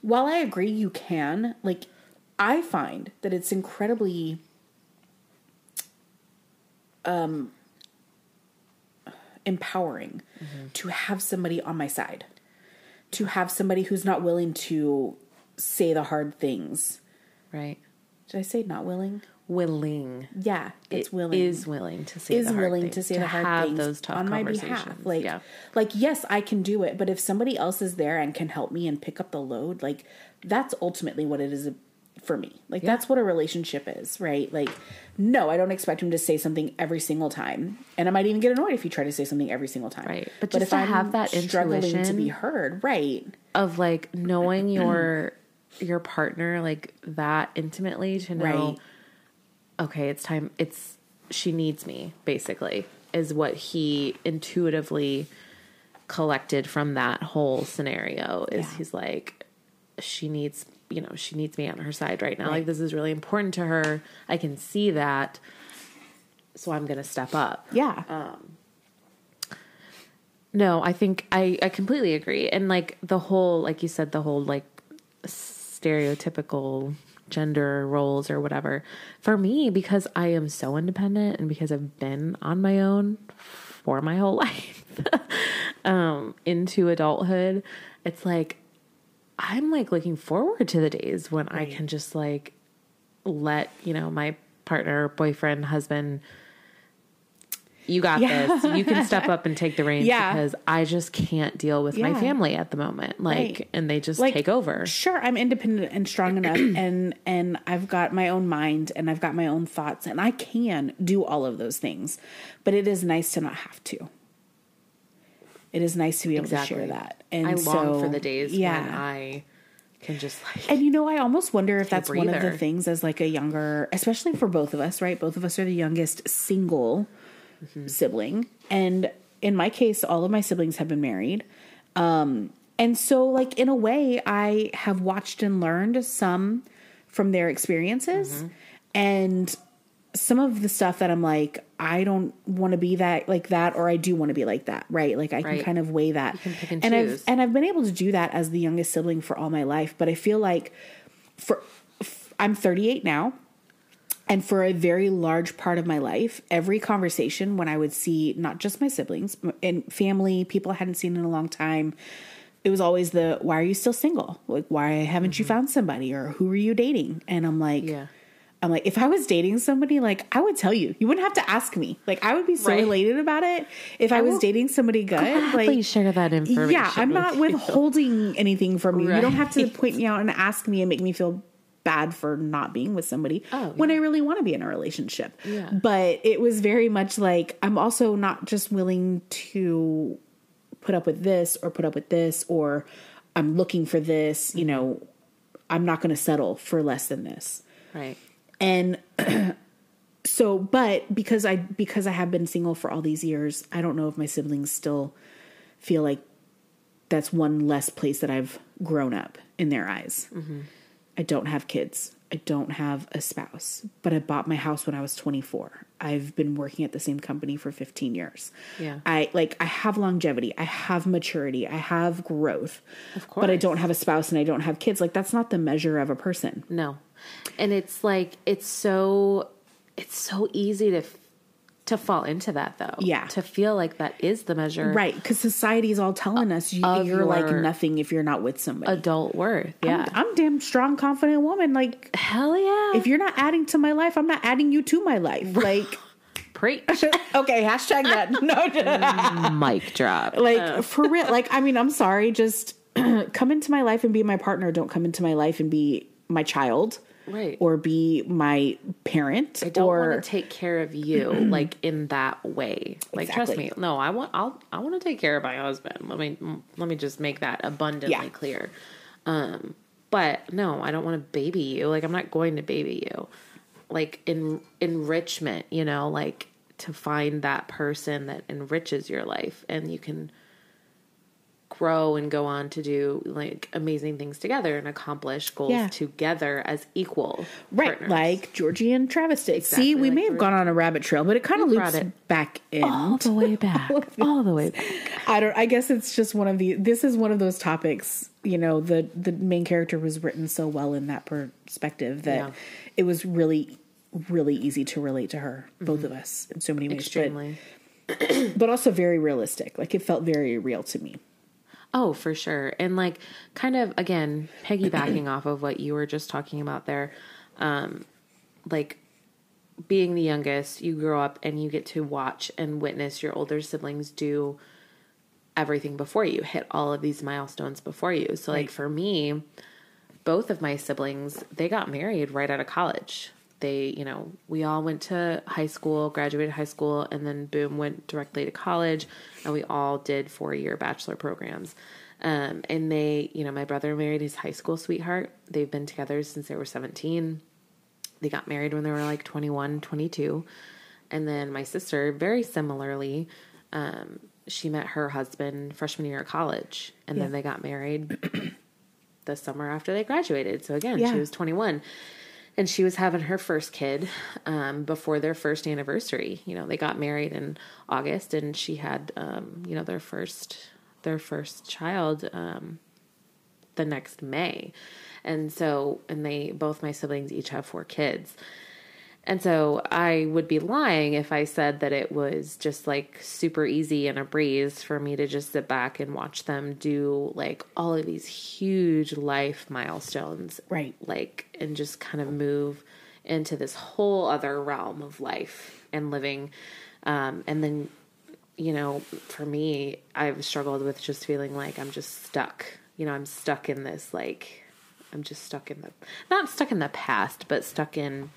while I agree you can, like I find that it's incredibly Um, empowering to have somebody on my side, to have somebody who's not willing to say the hard things. right? Did I say not willing? Willing. Yeah, it's It willing. is willing to say is the hard willing things, to say the hard have things those tough on my behalf. Like, yeah. like yes, I can do it, but if somebody else is there and can help me and pick up the load, like that's ultimately what it is for me. Like that's what a relationship is, right? Like, no, I don't expect him to say something every single time, and I might even get annoyed if you try to say something every single time. Right. But just if to I'm have that struggling to be heard, right? of like knowing your your partner like that intimately to know Right. okay it's time it's she needs me basically is what he intuitively collected from that whole scenario is Yeah. he's like she needs you know she needs me on her side right now Right. like this is really important to her i can see that so i'm gonna step up Yeah. no, I think I, I completely agree. And like the whole, like you said, the whole like stereotypical gender roles or whatever. For me, because I am so independent and because I've been on my own for my whole life um, into adulthood, it's like I'm like looking forward to the days when I can just like let, you know, my partner, boyfriend, husband, you got Yeah. this. You can step up and take the reins Yeah. because I just can't deal with my family at the moment. Like, Right. and they just like take over. Sure, I'm independent and strong enough and and I've got my own mind and I've got my own thoughts and I can do all of those things. But it is nice to not have to. It is nice to be able to share that. And I long for the days yeah. when I can just like And you know, I almost wonder if that's one of the things as like a younger, especially for both of us, right? Both of us are the youngest single Mm-hmm. sibling. And in my case, all of my siblings have been married. Um, and so like in a way I have watched and learned some from their experiences and some of the stuff that I'm like I don't want to be that like that or I do want to be like that, right? Like I Right. can kind of weigh that. and and I've and I've been able to do that as the youngest sibling for all my life, but I feel like for f- I'm 38 now. And for a very large part of my life, every conversation when I would see not just my siblings and family, people I hadn't seen in a long time, it was always the why are you still single? Like why haven't you found somebody or who are you dating? And I'm like Mm-hmm. Yeah. I'm like if I was dating somebody like I would tell you. You wouldn't have to ask me. Like I would be so Right. elated about it if I, was will dating somebody good. Gladly Like share that information. yeah, I'm not withholding anything from you. You don't have to point me out and ask me and make me feel bad for not being with somebody Oh, when I really want to be in a relationship. Yeah. But it was very much like I'm also not just willing to put up with this or put up with this or I'm looking for this, you know, I'm not going to settle for less than this Right. And so but because i because i have been single for all these years i don't know if my siblings still feel like that's one less place that i've grown up in their eyes. Mm-hmm. I don't have kids. I don't have a spouse. But i bought my house when i was 24 i've been working at the same company for 15 years. Yeah. i like i have longevity. I have maturity. I have growth. Of course. but i don't have a spouse and i don't have kids. Like that's not the measure of a person. No. And it's like it's so it's so easy to to fall into that though. Yeah. To feel like that is the measure Right, because society is all telling us you, you're like nothing if you're not with somebody. adult worth. Yeah. I'm, I'm damn strong, confident woman. Like, Hell yeah. if you're not adding to my life, I'm not adding you to my life. Like, Preach. okay, hashtag that. No, just- mm, Mic drop. like oh. for real. Like, I mean, I'm sorry. Just come into my life and be my partner. Don't come into my life and be my child, Right. Or be my parent. I don't or want to take care of you like in that way. Like trust me. No, I want I'll I want to take care of my husband. Let me let me just make that abundantly Yeah. clear. Um but no, I don't want to baby you. Like I'm not going to baby you. Like in enrichment, you know, like to find that person that enriches your life and you can grow and go on to do like amazing things together and accomplish goals Yeah. together as equal right, partners. like Georgie and Travis did. Exactly See, we like may have Georgie. gone on a rabbit trail, but it kind of We loops it back in. all the way back. all the way back. I don't. I guess it's just one of the. This is one of those topics. You know, the the main character was written so well in that perspective that Yeah. it was really, really easy to relate to her, both of mm-hmm. us, in so many ways. Extremely. But, but also very realistic. Like it felt very real to me. Oh, for sure. And like kind of again, piggybacking off of what you were just talking about there, um, like being the youngest, you grow up and you get to watch and witness your older siblings do everything before you, hit all of these milestones before you. So like Right. for me, both of my siblings, they got married right out of college. They, you know, we all went to high school, graduated high school, and then boom, went directly to college, and we all did four year bachelor programs. Um, and they, you know, my brother married his high school sweetheart. They've been together since they were 17. They got married when they were like 21, 22. And then my sister, very similarly, um, she met her husband freshman year of college, and then they got married the summer after they graduated. So again, Yeah. she was 21 and she was having her first kid um, before their first anniversary. You know, they got married in August and she had, um, you know, their first, their first child, um, the next May. And so, and they, both my siblings each have four kids. And so I would be lying if I said that it was just like super easy and a breeze for me to just sit back and watch them do like all of these huge life milestones. Right. Like, and just kind of move into this whole other realm of life and living. Um, and then, you know, for me, I've struggled with just feeling like I'm just stuck. You know, I'm stuck in this, like, I'm just stuck in the, not stuck in the past, but stuck in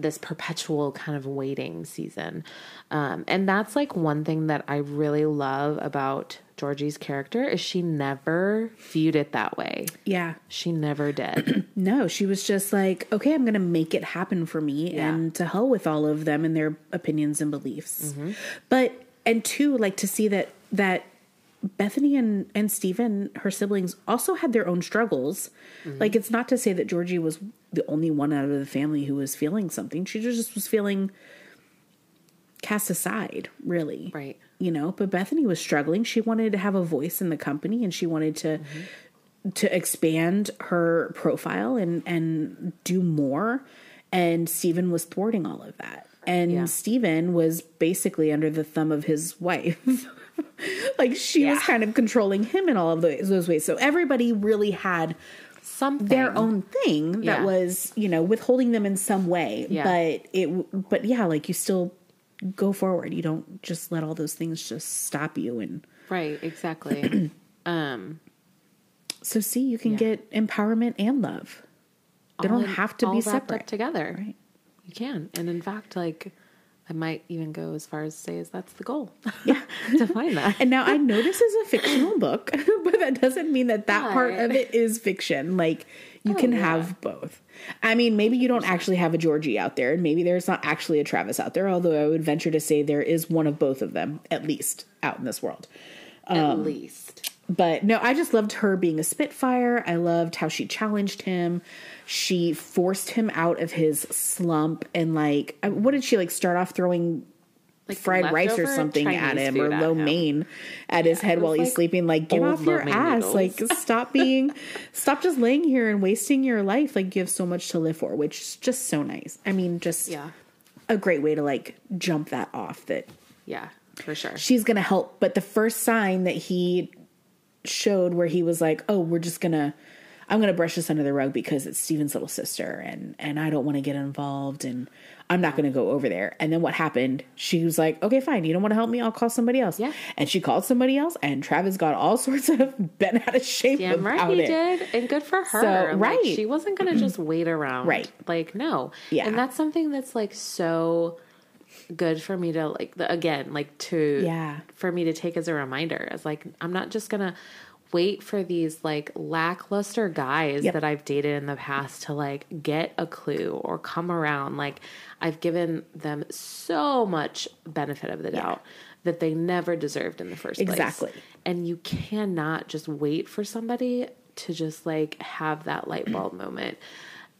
this perpetual kind of waiting season. Um, and that's like one thing that I really love about Georgie's character is she never viewed it that way. Yeah. She never did. No, she was just like, okay, I'm going to make it happen for me Yeah. and to hell with all of them and their opinions and beliefs. Mm-hmm. But, and two, like to see that, that Bethany and and Stephen, her siblings, also had their own struggles. Like it's not to say that Georgie was the only one out of the family who was feeling something. She just was feeling cast aside, really. Right. You know, but Bethany was struggling. She wanted to have a voice in the company and she wanted to to expand her profile and and do more. And Stephen was thwarting all of that. And Yeah. Stephen was basically under the thumb of his wife. like she was kind of controlling him in all of those, those ways. So everybody really had Something. their own thing that Yeah. was, you know, withholding them in some way. Yeah. But it, but yeah, like you still go forward. You don't just let all those things just stop you. And Right, exactly. um, so, see, you can Yeah. get empowerment and love. They all don't in- have to be separate. together. Right. You can. And in fact, like, I might even go as far as to say is that's the goal. Yeah. to find that. And now I know this is a fictional book, but that doesn't mean that that part of it is fiction. Like you Oh, can yeah. have both. I mean, maybe you don't actually have a Georgie out there, and maybe there's not actually a Travis out there. Although I would venture to say there is one of both of them at least out in this world. Um, At least. But no, I just loved her being a Spitfire. I loved how she challenged him. She forced him out of his slump and like, uh, what did she like? Start off throwing Like fried rice or something at him or lo mein at his head while was he's sleeping. Like, get off your ass! noodles. Like, stop being, stop just laying here and wasting your life. Like, you have so much to live for, which is just so nice. I mean, just Yeah. a great way to like jump that off that Yeah, for sure. she's gonna help. But the first sign that he showed where he was like, "Oh, we're just gonna, I'm gonna brush this under the rug because it's Stephen's little sister, and and I don't want to get involved, and I'm not gonna go over there." And then what happened? She was like, "Okay, fine. You don't want to help me? I'll call somebody else." Yeah. And she called somebody else, and Travis got all sorts of bent out of shape Damn right he it. did, and good for her. So, Like, right. she wasn't gonna just wait around. Right. like no. Yeah. and that's something that's like so good for me to like the, again like to Yeah. for me to take as a reminder. As like I'm not just gonna wait for these like lackluster guys Yep. that I've dated in the past to like get a clue or come around. Like I've given them so much benefit of the doubt that they never deserved in the first place. Exactly. And you cannot just wait for somebody to just like have that light bulb moment.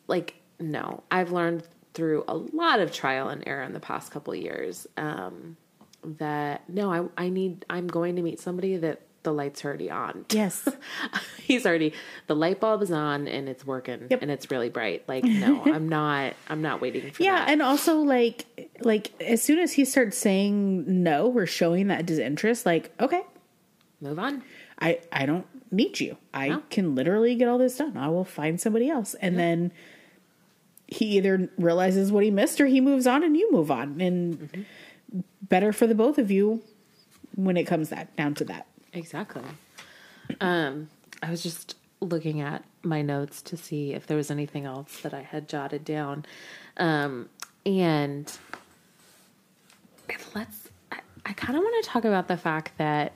Like, no, I've learned through a lot of trial and error in the past couple of years um, that no, I, I need, I'm going to meet somebody that the light's already on. Yes. He's already, the light bulb is on and it's working Yep. and it's really bright. Like, no, I'm not, I'm not waiting for Yeah, that. and also like like as soon as he starts saying no or showing that disinterest, like, okay, Move on. I I don't need you. I No. can literally get all this done. I will find somebody else. And then he either realizes what he missed or he moves on and you move on. And Mm-hmm. better for the both of you when it comes that down to that. Exactly. Um, I was just looking at my notes to see if there was anything else that I had jotted down. Um, and let's, I, I kind of want to talk about the fact that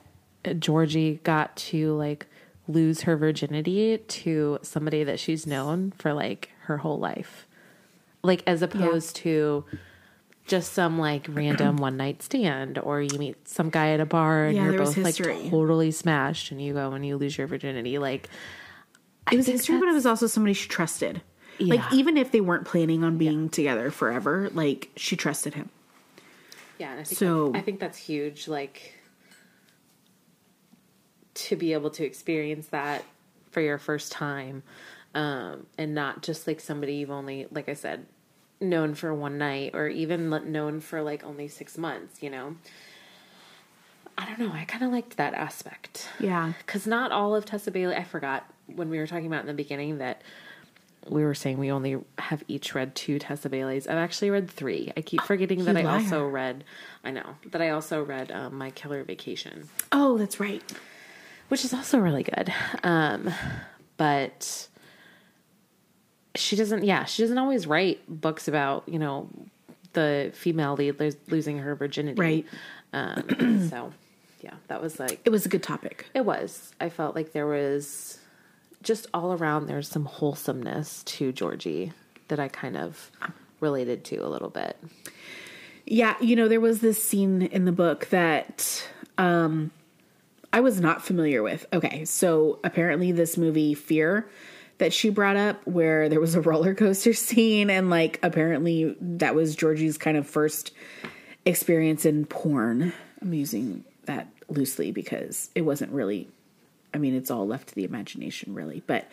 Georgie got to like lose her virginity to somebody that she's known for like her whole life. Like, as opposed to just some like random one night stand, or you meet some guy at a bar and Yeah, you're both like totally smashed, and you go and you lose your virginity. Like, It was history, but it was also somebody she trusted. Like even if they weren't planning on being together forever, like she trusted him. Yeah, and I think So- I think that's huge. Like to be able to experience that for your first time, um, and not just like somebody you've only, like I said, known for one night, or even known for like only six months. You know, I don't know. I kind of liked that aspect. Yeah. because not all of Tessa Bailey. I forgot when we were talking about in the beginning that we were saying we only have each read two Tessa Baileys. I've actually read three. I keep forgetting that you I also read. I know that I also read um, My Killer Vacation, Oh, that's right. which is also really good. Um, but she doesn't. Yeah, she doesn't always write books about you know the female lead lo- losing her virginity. Right. Um, so yeah, that was like It was a good topic. it was. I felt like there was just all around there's some wholesomeness to Georgie that I kind of related to a little bit. Yeah, you know, there was this scene in the book that um I was not familiar with. Okay, so apparently this movie Fear that she brought up where there was a roller coaster scene and like apparently that was Georgie's kind of first experience in porn. I'm using that loosely because it wasn't really I mean it's all left to the imagination really, but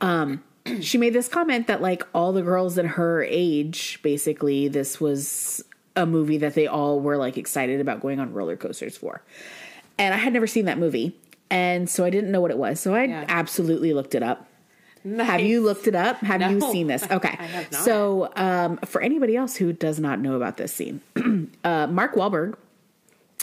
um she made this comment that like all the girls in her age basically this was a movie that they all were like excited about going on roller coasters for. And I had never seen that movie. And so I didn't know what it was. So I Yeah. absolutely looked it up. Have you looked it up? Have you seen this? Okay. I have not. So, um, for anybody else who does not know about this scene, uh, Mark Wahlberg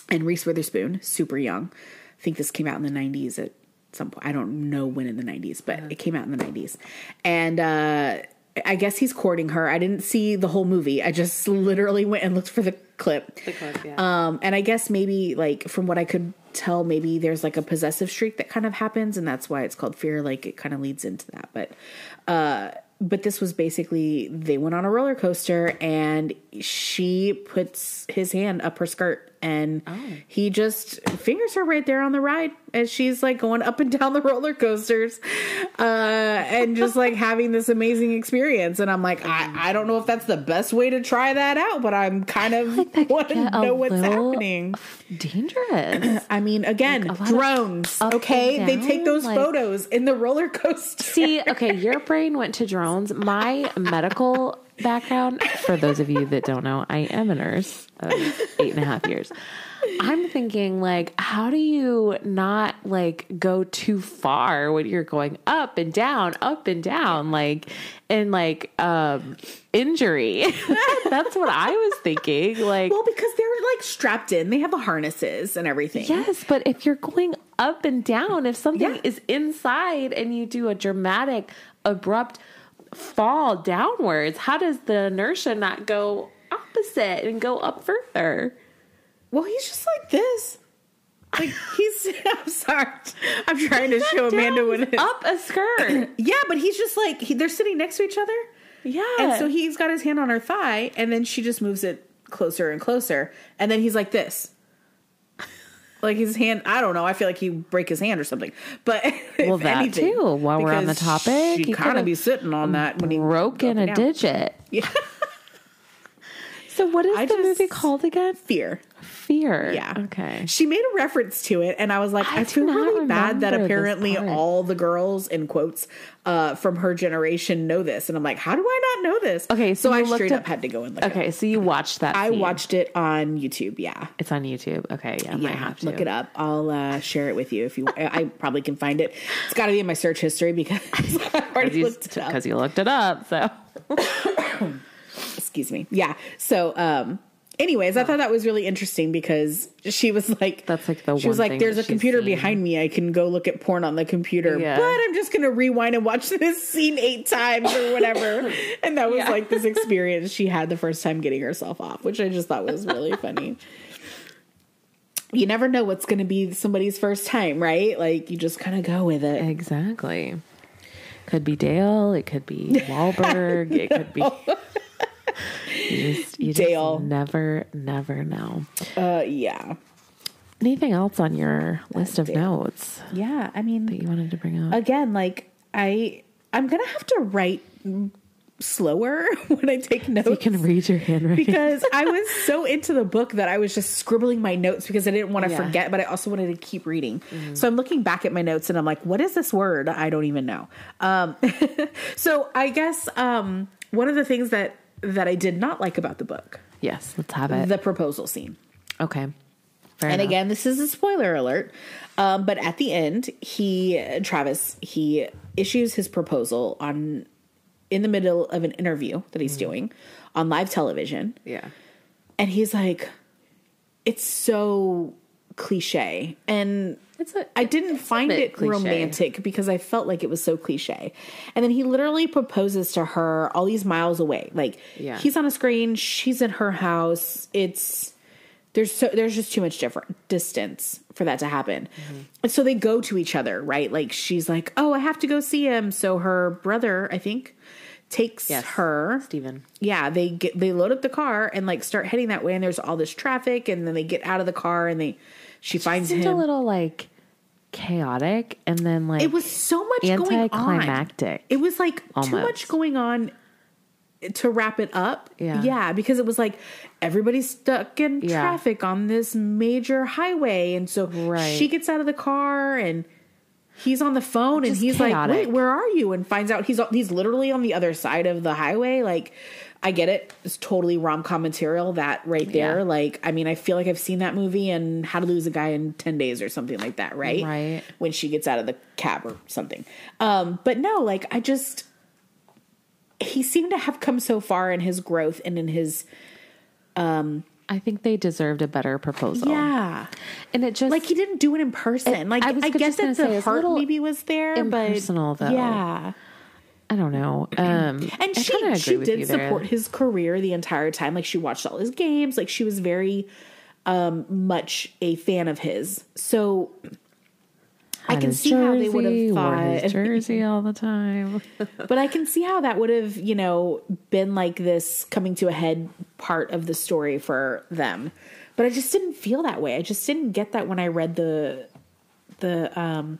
and Reese Witherspoon, super young. I think this came out in the 90s at some point. I don't know when in the 90s, but it came out in the 90s. And uh, I guess he's courting her. I didn't see the whole movie. I just literally went and looked for the clip. The clip, yeah. Um, and I guess maybe like from what I could tell, maybe there's like a possessive streak that kind of happens, and that's why it's called fear. Like it kind of leads into that. But uh, but this was basically they went on a roller coaster, and she puts his hand up her skirt, and he just fingers her right there on the ride as she's like going up and down the roller coasters, uh, and just like having this amazing experience. And I'm like, I, I don't know if that's the best way to try that out, but I'm kind of want to know what's happening. Dangerous. I mean, again, of drones. Okay, and they take those like- photos in the roller coaster. See, okay, your brain went to drones. My medical background, for those of you that don't know, I am a nurse of eight and a half years. I'm thinking, like, how do you not like go too far when you're going up and down, up and down, like, and like, um, injury? That's what I was thinking. Like, Well, because they're like strapped in, they have the harnesses and everything. Yes, but if you're going up and down, if something Yeah. is inside and you do a dramatic, abrupt fall downwards, how does the inertia not go opposite and go up further? Well, he's just like this. Like he's. I'm sorry. I'm trying to show Amanda what it up a skirt. Yeah, but he's just like he, they're sitting next to each other, Yeah. and so he's got his hand on her thigh, and then she just moves it closer and closer, and then he's like this. Like his hand, I don't know. I feel like he break his hand or something. But Well, that anything, too, while we're on the topic, she kind of be sitting on that when he broken up a digit. Yeah. So what is I the movie called again? Fear. Fear. Yeah. Okay. She made a reference to it, and I was like, I I, feel really bad that apparently all the girls, in quotes, uh, from her generation know this. And I'm like, how do I not know this? Okay, so so, I straight up- up had to go and look it Okay, so you watched that. I scene. watched it on YouTube. Yeah. It's on YouTube. Okay, yeah, I might have to look it up. I'll uh, share it with you if you. I probably can find it. It's got to be in my search history because I already looked it up. because you looked it up. So excuse me yeah so um anyways i thought that was really interesting because she was like That's, like, the she was like there's a computer seen." behind me i can go look at porn on the computer Yeah. but i'm just gonna rewind and watch this scene eight times or whatever and that was Yeah. like this experience she had the first time getting herself off which i just thought was really funny you never know what's gonna be somebody's first time right like you just kind of go with it exactly, could be Dale. It could be Wahlberg. it could be. You just, you Dale. just never, never know. uh yeah Anything else on your list of notes yeah i mean that you wanted to bring up? again like i i'm gonna have to write slower when i take notes you can read your handwriting. because i was so into the book that i was just scribbling my notes because i didn't want to Yeah. forget but i also wanted to keep reading so i'm looking back at my notes and i'm like what is this word i don't even know um, so i guess um, one of the things that that i did not like about the book yes, let's have it. the proposal scene okay. Fair and enough. again, this is a spoiler alert. Um, but at the end, he Travis he issues his proposal on in the middle of an interview that he's doing on live television, yeah, and he's like, "It's so cliche," and it's a. I didn't find it cliche. romantic because I felt like it was so cliche. And then he literally proposes to her all these miles away. Like Yeah. he's on a screen, she's in her house. It's there's so there's just too much different distance for that to happen. Mm-hmm. And so they go to each other, right? Like she's like, "Oh, I have to go see him." So her brother, I think, takes Yes. her Stephen. yeah they get they load up the car and like start heading that way and there's all this traffic and then they get out of the car and they she finds him a little like chaotic and then like it was so much going on. anticlimactic. It was like too much going on to wrap it up. Yeah. Yeah, because it was like everybody's stuck in Yeah. traffic on this major highway. And so Right. she gets out of the car and he's on the phone and Just he's like, wait, where are you? And finds out he's he's literally on the other side of the highway. Like, I get it. It's totally rom com material that right there. Yeah. Like, I mean, I feel like I've seen that movie and How to Lose a Guy in 10 Days or something like that, right? Right. When she gets out of the cab or something. Um, but no, like, I just, he seemed to have come so far in his growth and in his, um I think they deserved a better proposal. yeah. And it just Like, he didn't do it in person. Like, I I, guess that the it's a heart little maybe was there, impersonal, but though. yeah. I don't know. Um And she she with did you there. support his career the entire time. Like she watched all his games. Like she was very um much a fan of his. So I can see how they would have wore his jersey all the time. but I can see how that would have, you know, been like this coming to a head part of the story for them. But I just didn't feel that way. I just didn't get that when I read the the um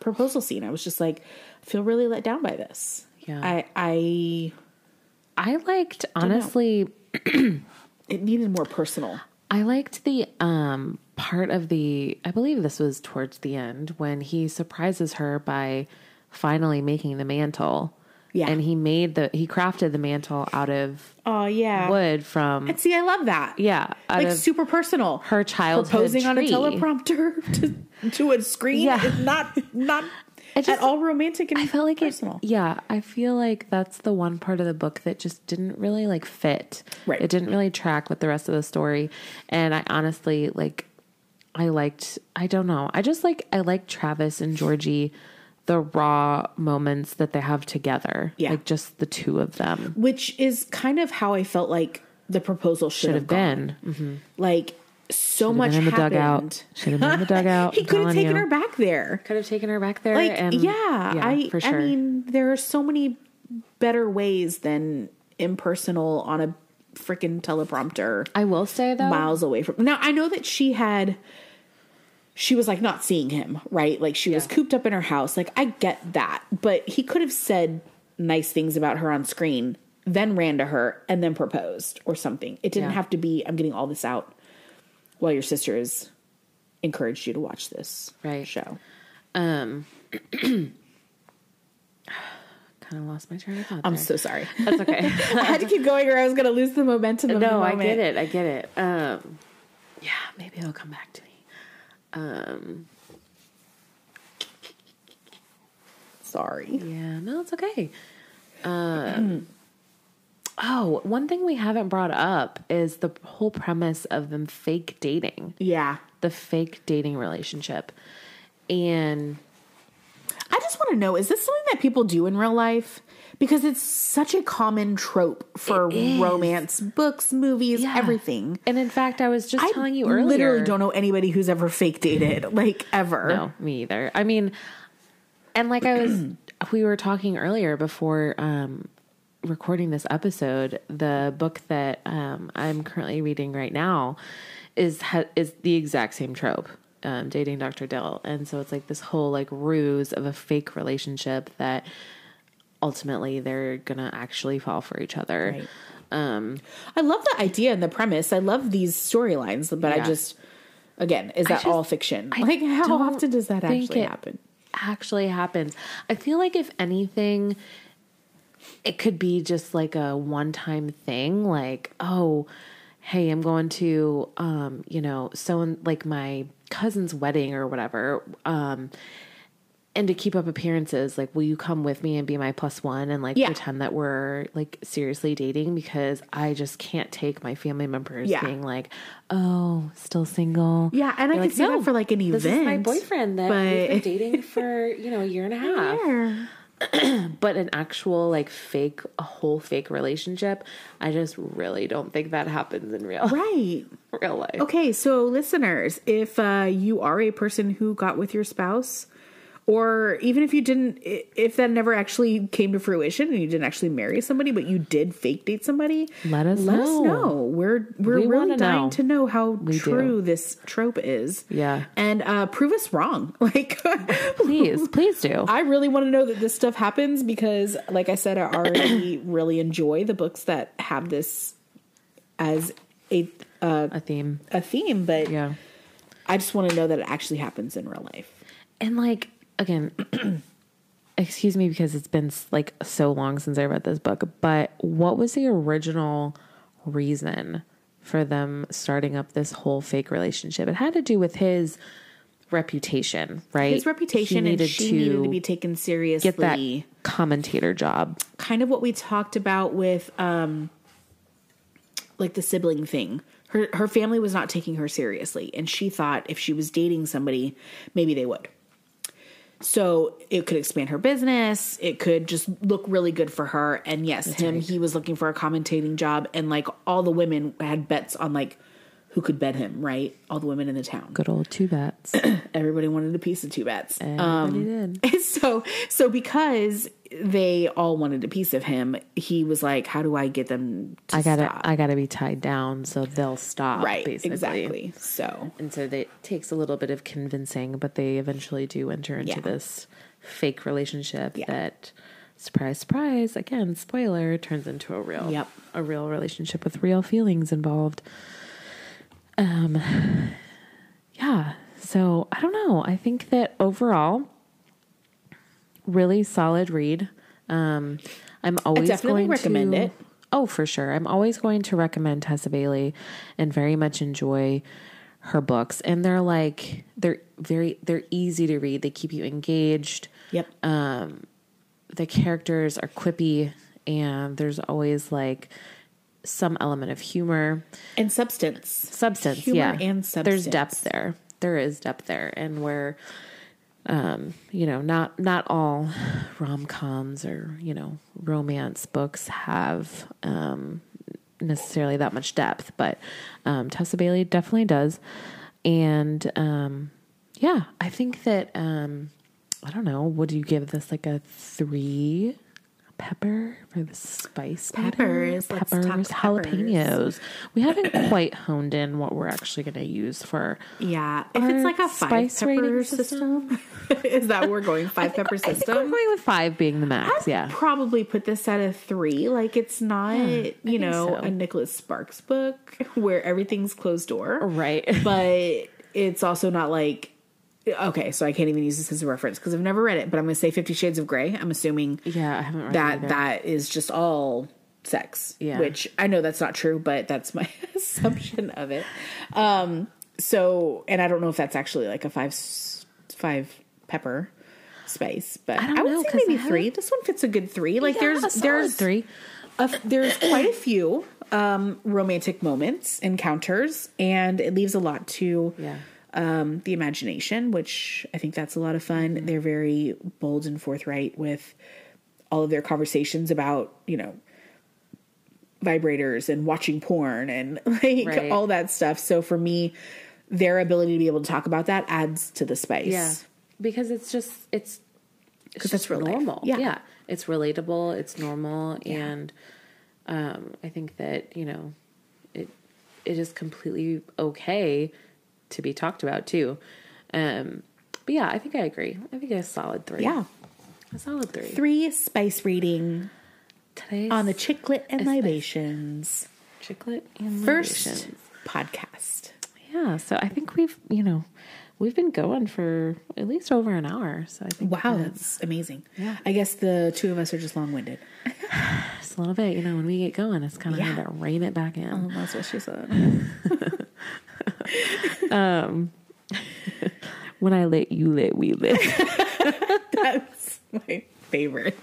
proposal scene. I was just like, feel really let down by this. Yeah. I I I liked honestly it needed more personal. I liked the um part of the I believe this was towards the end when he surprises her by finally making the mantle. Yeah. And he made the he crafted the mantle out of Oh yeah. wood from And see, I love that. yeah, like of super personal. her childhood proposing on a teleprompter to, to a screen Yeah. is not not just- at all romantic and I felt like personal. it. Yeah, I feel like that's the one part of the book that just didn't really like fit. Right. It didn't really track with the rest of the story, and I honestly like. I liked. I don't know. I just like. I like Travis and Georgie, the raw moments that they have together. Yeah. like just the two of them which is kind of how I felt like the proposal should, should have have been. Mhm. Like so Should've much been in the happened. dugout. Should have been in the dugout. he I'm could have telling taken you. her back there. Could have taken her back there. Like and yeah, I for sure. I mean there are so many better ways than impersonal on a freaking teleprompter. I will say though, miles away from now i know that she had she was like not seeing him right like she was cooped up in her house like i get that but he could have said nice things about her on screen then ran to her and then proposed or something it didn't Yeah. have to be i'm getting all this out while your sister has encouraged you to watch this Right. show um, kind of lost my train of thought. i'm there. so sorry That's okay. i had to keep going or i was going to lose the momentum of the no, I get it. I get it. Um, yeah, maybe it'll come back to me. Um, sorry yeah, no, it's okay. Um, oh, one thing we haven't brought up is the whole premise of them fake dating, yeah the fake dating relationship, and I just want to know is this something that people do in real life? Because it's such a common trope for romance books, movies, Yeah. everything. And in fact, I was just I telling you earlier. I literally don't know anybody who's ever fake dated, like ever. No, me either. I mean, and like I was, we were talking earlier before um, recording this episode. The book that um, I'm currently reading right now is ha- is the exact same trope. Um, dating Dr. Dil, and so it's like this whole like ruse of a fake relationship that ultimately they're gonna actually fall for each other. Right. Um, I love the idea and the premise. I love these storylines, but I just, again, is that just- all fiction? I like, how often does that actually it- happen? actually happens. I feel like if anything, it could be just like a one time thing, like, oh, hey, I'm going to um, you know, so in like my cousin's wedding or whatever. Um and to keep up appearances, like, will you come with me and be my plus one and like Yeah. pretend that we're like seriously dating? Because I just can't take my family members Yeah. being like, oh, still single. Yeah, and I You're can see that for, like, an This is my boyfriend that we've been dating for you know a year and a half. Yeah. But an actual like fake, a whole fake relationship, I just really don't think that happens in real Right. real life. Okay, so listeners, if uh, you are a person who got with your spouse or even if you didn't if that never actually came to fruition and you didn't actually marry somebody but you did fake date somebody Let us let know. us know we're we're We really dying know. to know how do. true this trope is Yeah. and uh prove us wrong like Please, please do. I really want to know that this stuff happens because, like I said, I already really enjoy the books that have this as a uh, A theme. a theme. But Yeah. I just want to know that it actually happens in real life. And like again, excuse me because it's been like so long since I read this book, but what was the original reason for them starting up this whole fake relationship? It had to do with his reputation, right? His reputation and she needed to be taken seriously. get that commentator job. kind of what we talked about with um like the sibling thing. Her her family was not taking her seriously and she thought if she was dating somebody, maybe they would. So it could expand her business. It could just look really good for her. And yes, him, he was looking for a commentating job. And like all the women had bets on like who could bet him, right? All the women in the town. Good old two bats. Everybody wanted a piece of two bets. Everybody um, did. So so because they all wanted a piece of him, he was like, How do I get them to I gotta stop? I gotta be tied down so they'll stop. right, basically. exactly. So And so it takes a little bit of convincing, but they eventually do enter into Yeah. this fake relationship Yeah. that, surprise, surprise, again, spoiler, turns into a real, Yep. a real relationship with real feelings involved. Um, yeah. So I don't know. I think that overall, really solid read. Um, I'm always definitely going recommend to, it. Oh, for sure. I'm always going to recommend Tessa Bailey and very much enjoy her books. And they're like they're very they're easy to read. They keep you engaged. Yep. Um, the characters are quippy and there's always like some element of humor. and substance. Substance, Humor yeah. and There's depth there. There is depth there. And where um, you know, not not all rom coms or, you know, romance books have um necessarily that much depth, but um Tessa Bailey definitely does. And um yeah, I think that um I don't know, would you give this like a three pepper for the spice? Peppers, talk peppers, peppers. jalapenos. We haven't quite honed in what we're actually going to use for Yeah. If it's like a five spice pepper rating system, is that we're going five pepper system? I think we're going with five being the max. Yeah, Probably put this at a three. Like it's not, you know, so. a Nicholas Sparks book where everything's closed door. right. but it's also not like okay so i can't even use this as a reference because i've never read it but i'm going to say 50 shades of gray i'm assuming Yeah, I haven't read that it either. that is just all sex Yeah. which i know that's not true but that's my assumption of it um so and i don't know if that's actually like a five five pepper spice but I don't would know, say 'cause maybe I three this one fits a good three like Yeah, there's solid there's three. a f- there's quite a few um, romantic moments, encounters, and it leaves a lot to Yeah. Um, the imagination, which I think that's a lot of fun. Mm-hmm. They're very bold and forthright with all of their conversations about, you know, vibrators and watching porn and like Right. all that stuff. So for me, their ability to be able to talk about that adds to the spice. Yeah, because it's just it's it's that's just real normal. Yeah. Yeah. it's relatable. It's normal, and um, I think that you know it it is completely okay to be talked about too. Um, but yeah, I think I agree. I think a solid three. Yeah. a solid three. Three spice reading Today's on the ChickLit and Libations ChickLit and first libations. podcast. Yeah, so I think we've you know we've been going for at least over an hour. So I think Wow, that- that's amazing. Yeah. I guess the two of us are just long winded. just a little bit. You know, when we get going, it's kind of Yeah. hard to rein it back in. Oh, that's what she said. When I lit, you lit, we lit. that's my favorite.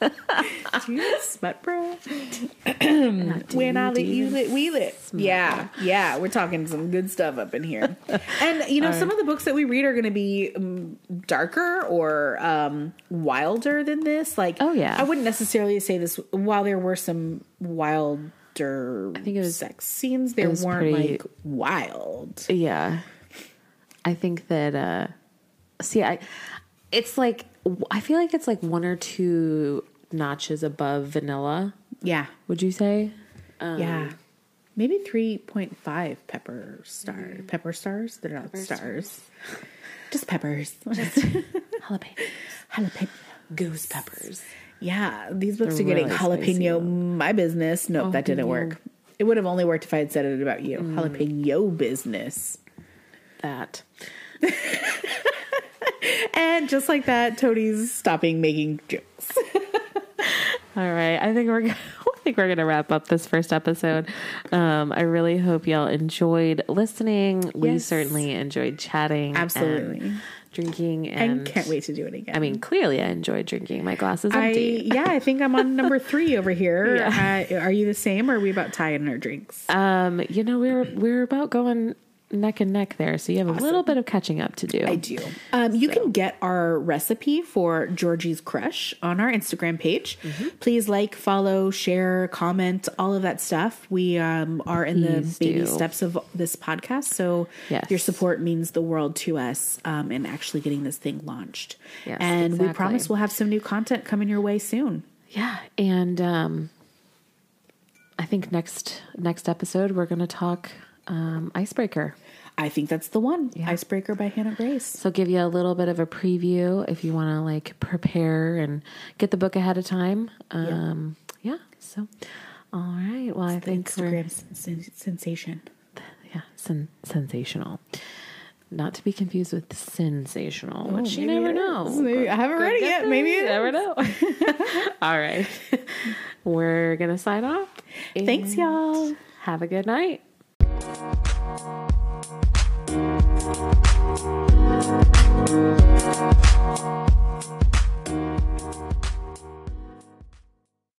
Do you smut bro? when I lit, you lit, we lit. Yeah, yeah, we're talking some good stuff up in here. and you know, some of the books that we read are going to be um, darker or um, wilder than this. Like, Oh, yeah. I wouldn't necessarily say this. While there were some wilder, I think it was- sex scenes. They weren't pretty- like wild. yeah, I think that. uh See, I it's like I feel like it's like one or two notches above vanilla. Yeah. Would you say? yeah. Maybe 3.5 pepper star. Pepper stars? They're not stars. Just peppers. Jalapeno. Jalapeno. Goose peppers. Yeah, these books They're are getting really jalapeno my business. Nope, that didn't work. It would have only worked if I had said it about you. Jalapeno business. That. And just like that, Toni's stopping making jokes. All right. I think we're gonna, I think we're gonna wrap up this first episode. Um, I really hope y'all enjoyed listening. We certainly enjoyed chatting, and Absolutely. Drinking, I and can't wait to do it again. I mean, clearly, I enjoyed drinking. My glass is I empty. yeah, I think I'm on number three over here. Yeah. Uh, are you the same, or are we about tying our drinks? Um, you know, we're we're about going neck and neck there, so you have a little bit of catching up to do. I do. Um, you can get our recipe for Georgie's Crush on our Instagram page. Mm-hmm. Please like, follow, share, comment, all of that stuff. We um, are in Please the baby do. steps of this podcast, so Yes. your support means the world to us um, in actually getting this thing launched. Yes, and we promise we'll have some new content coming your way soon. Yeah, and um, I think next next episode we're going to talk um, icebreaker. I think that's the one. Icebreaker by Hannah Grace. So give you a little bit of a preview if you want to like prepare and get the book ahead of time. Um, yeah. So, all right. Well, I think Instagram sen- sensation. yeah, sen- sensational. Not to be confused with sensational, which you never know. Maybe- I haven't read it yet. Maybe you never know. all right. we're gonna sign off. Thanks, y'all. Have a good night. Thank you.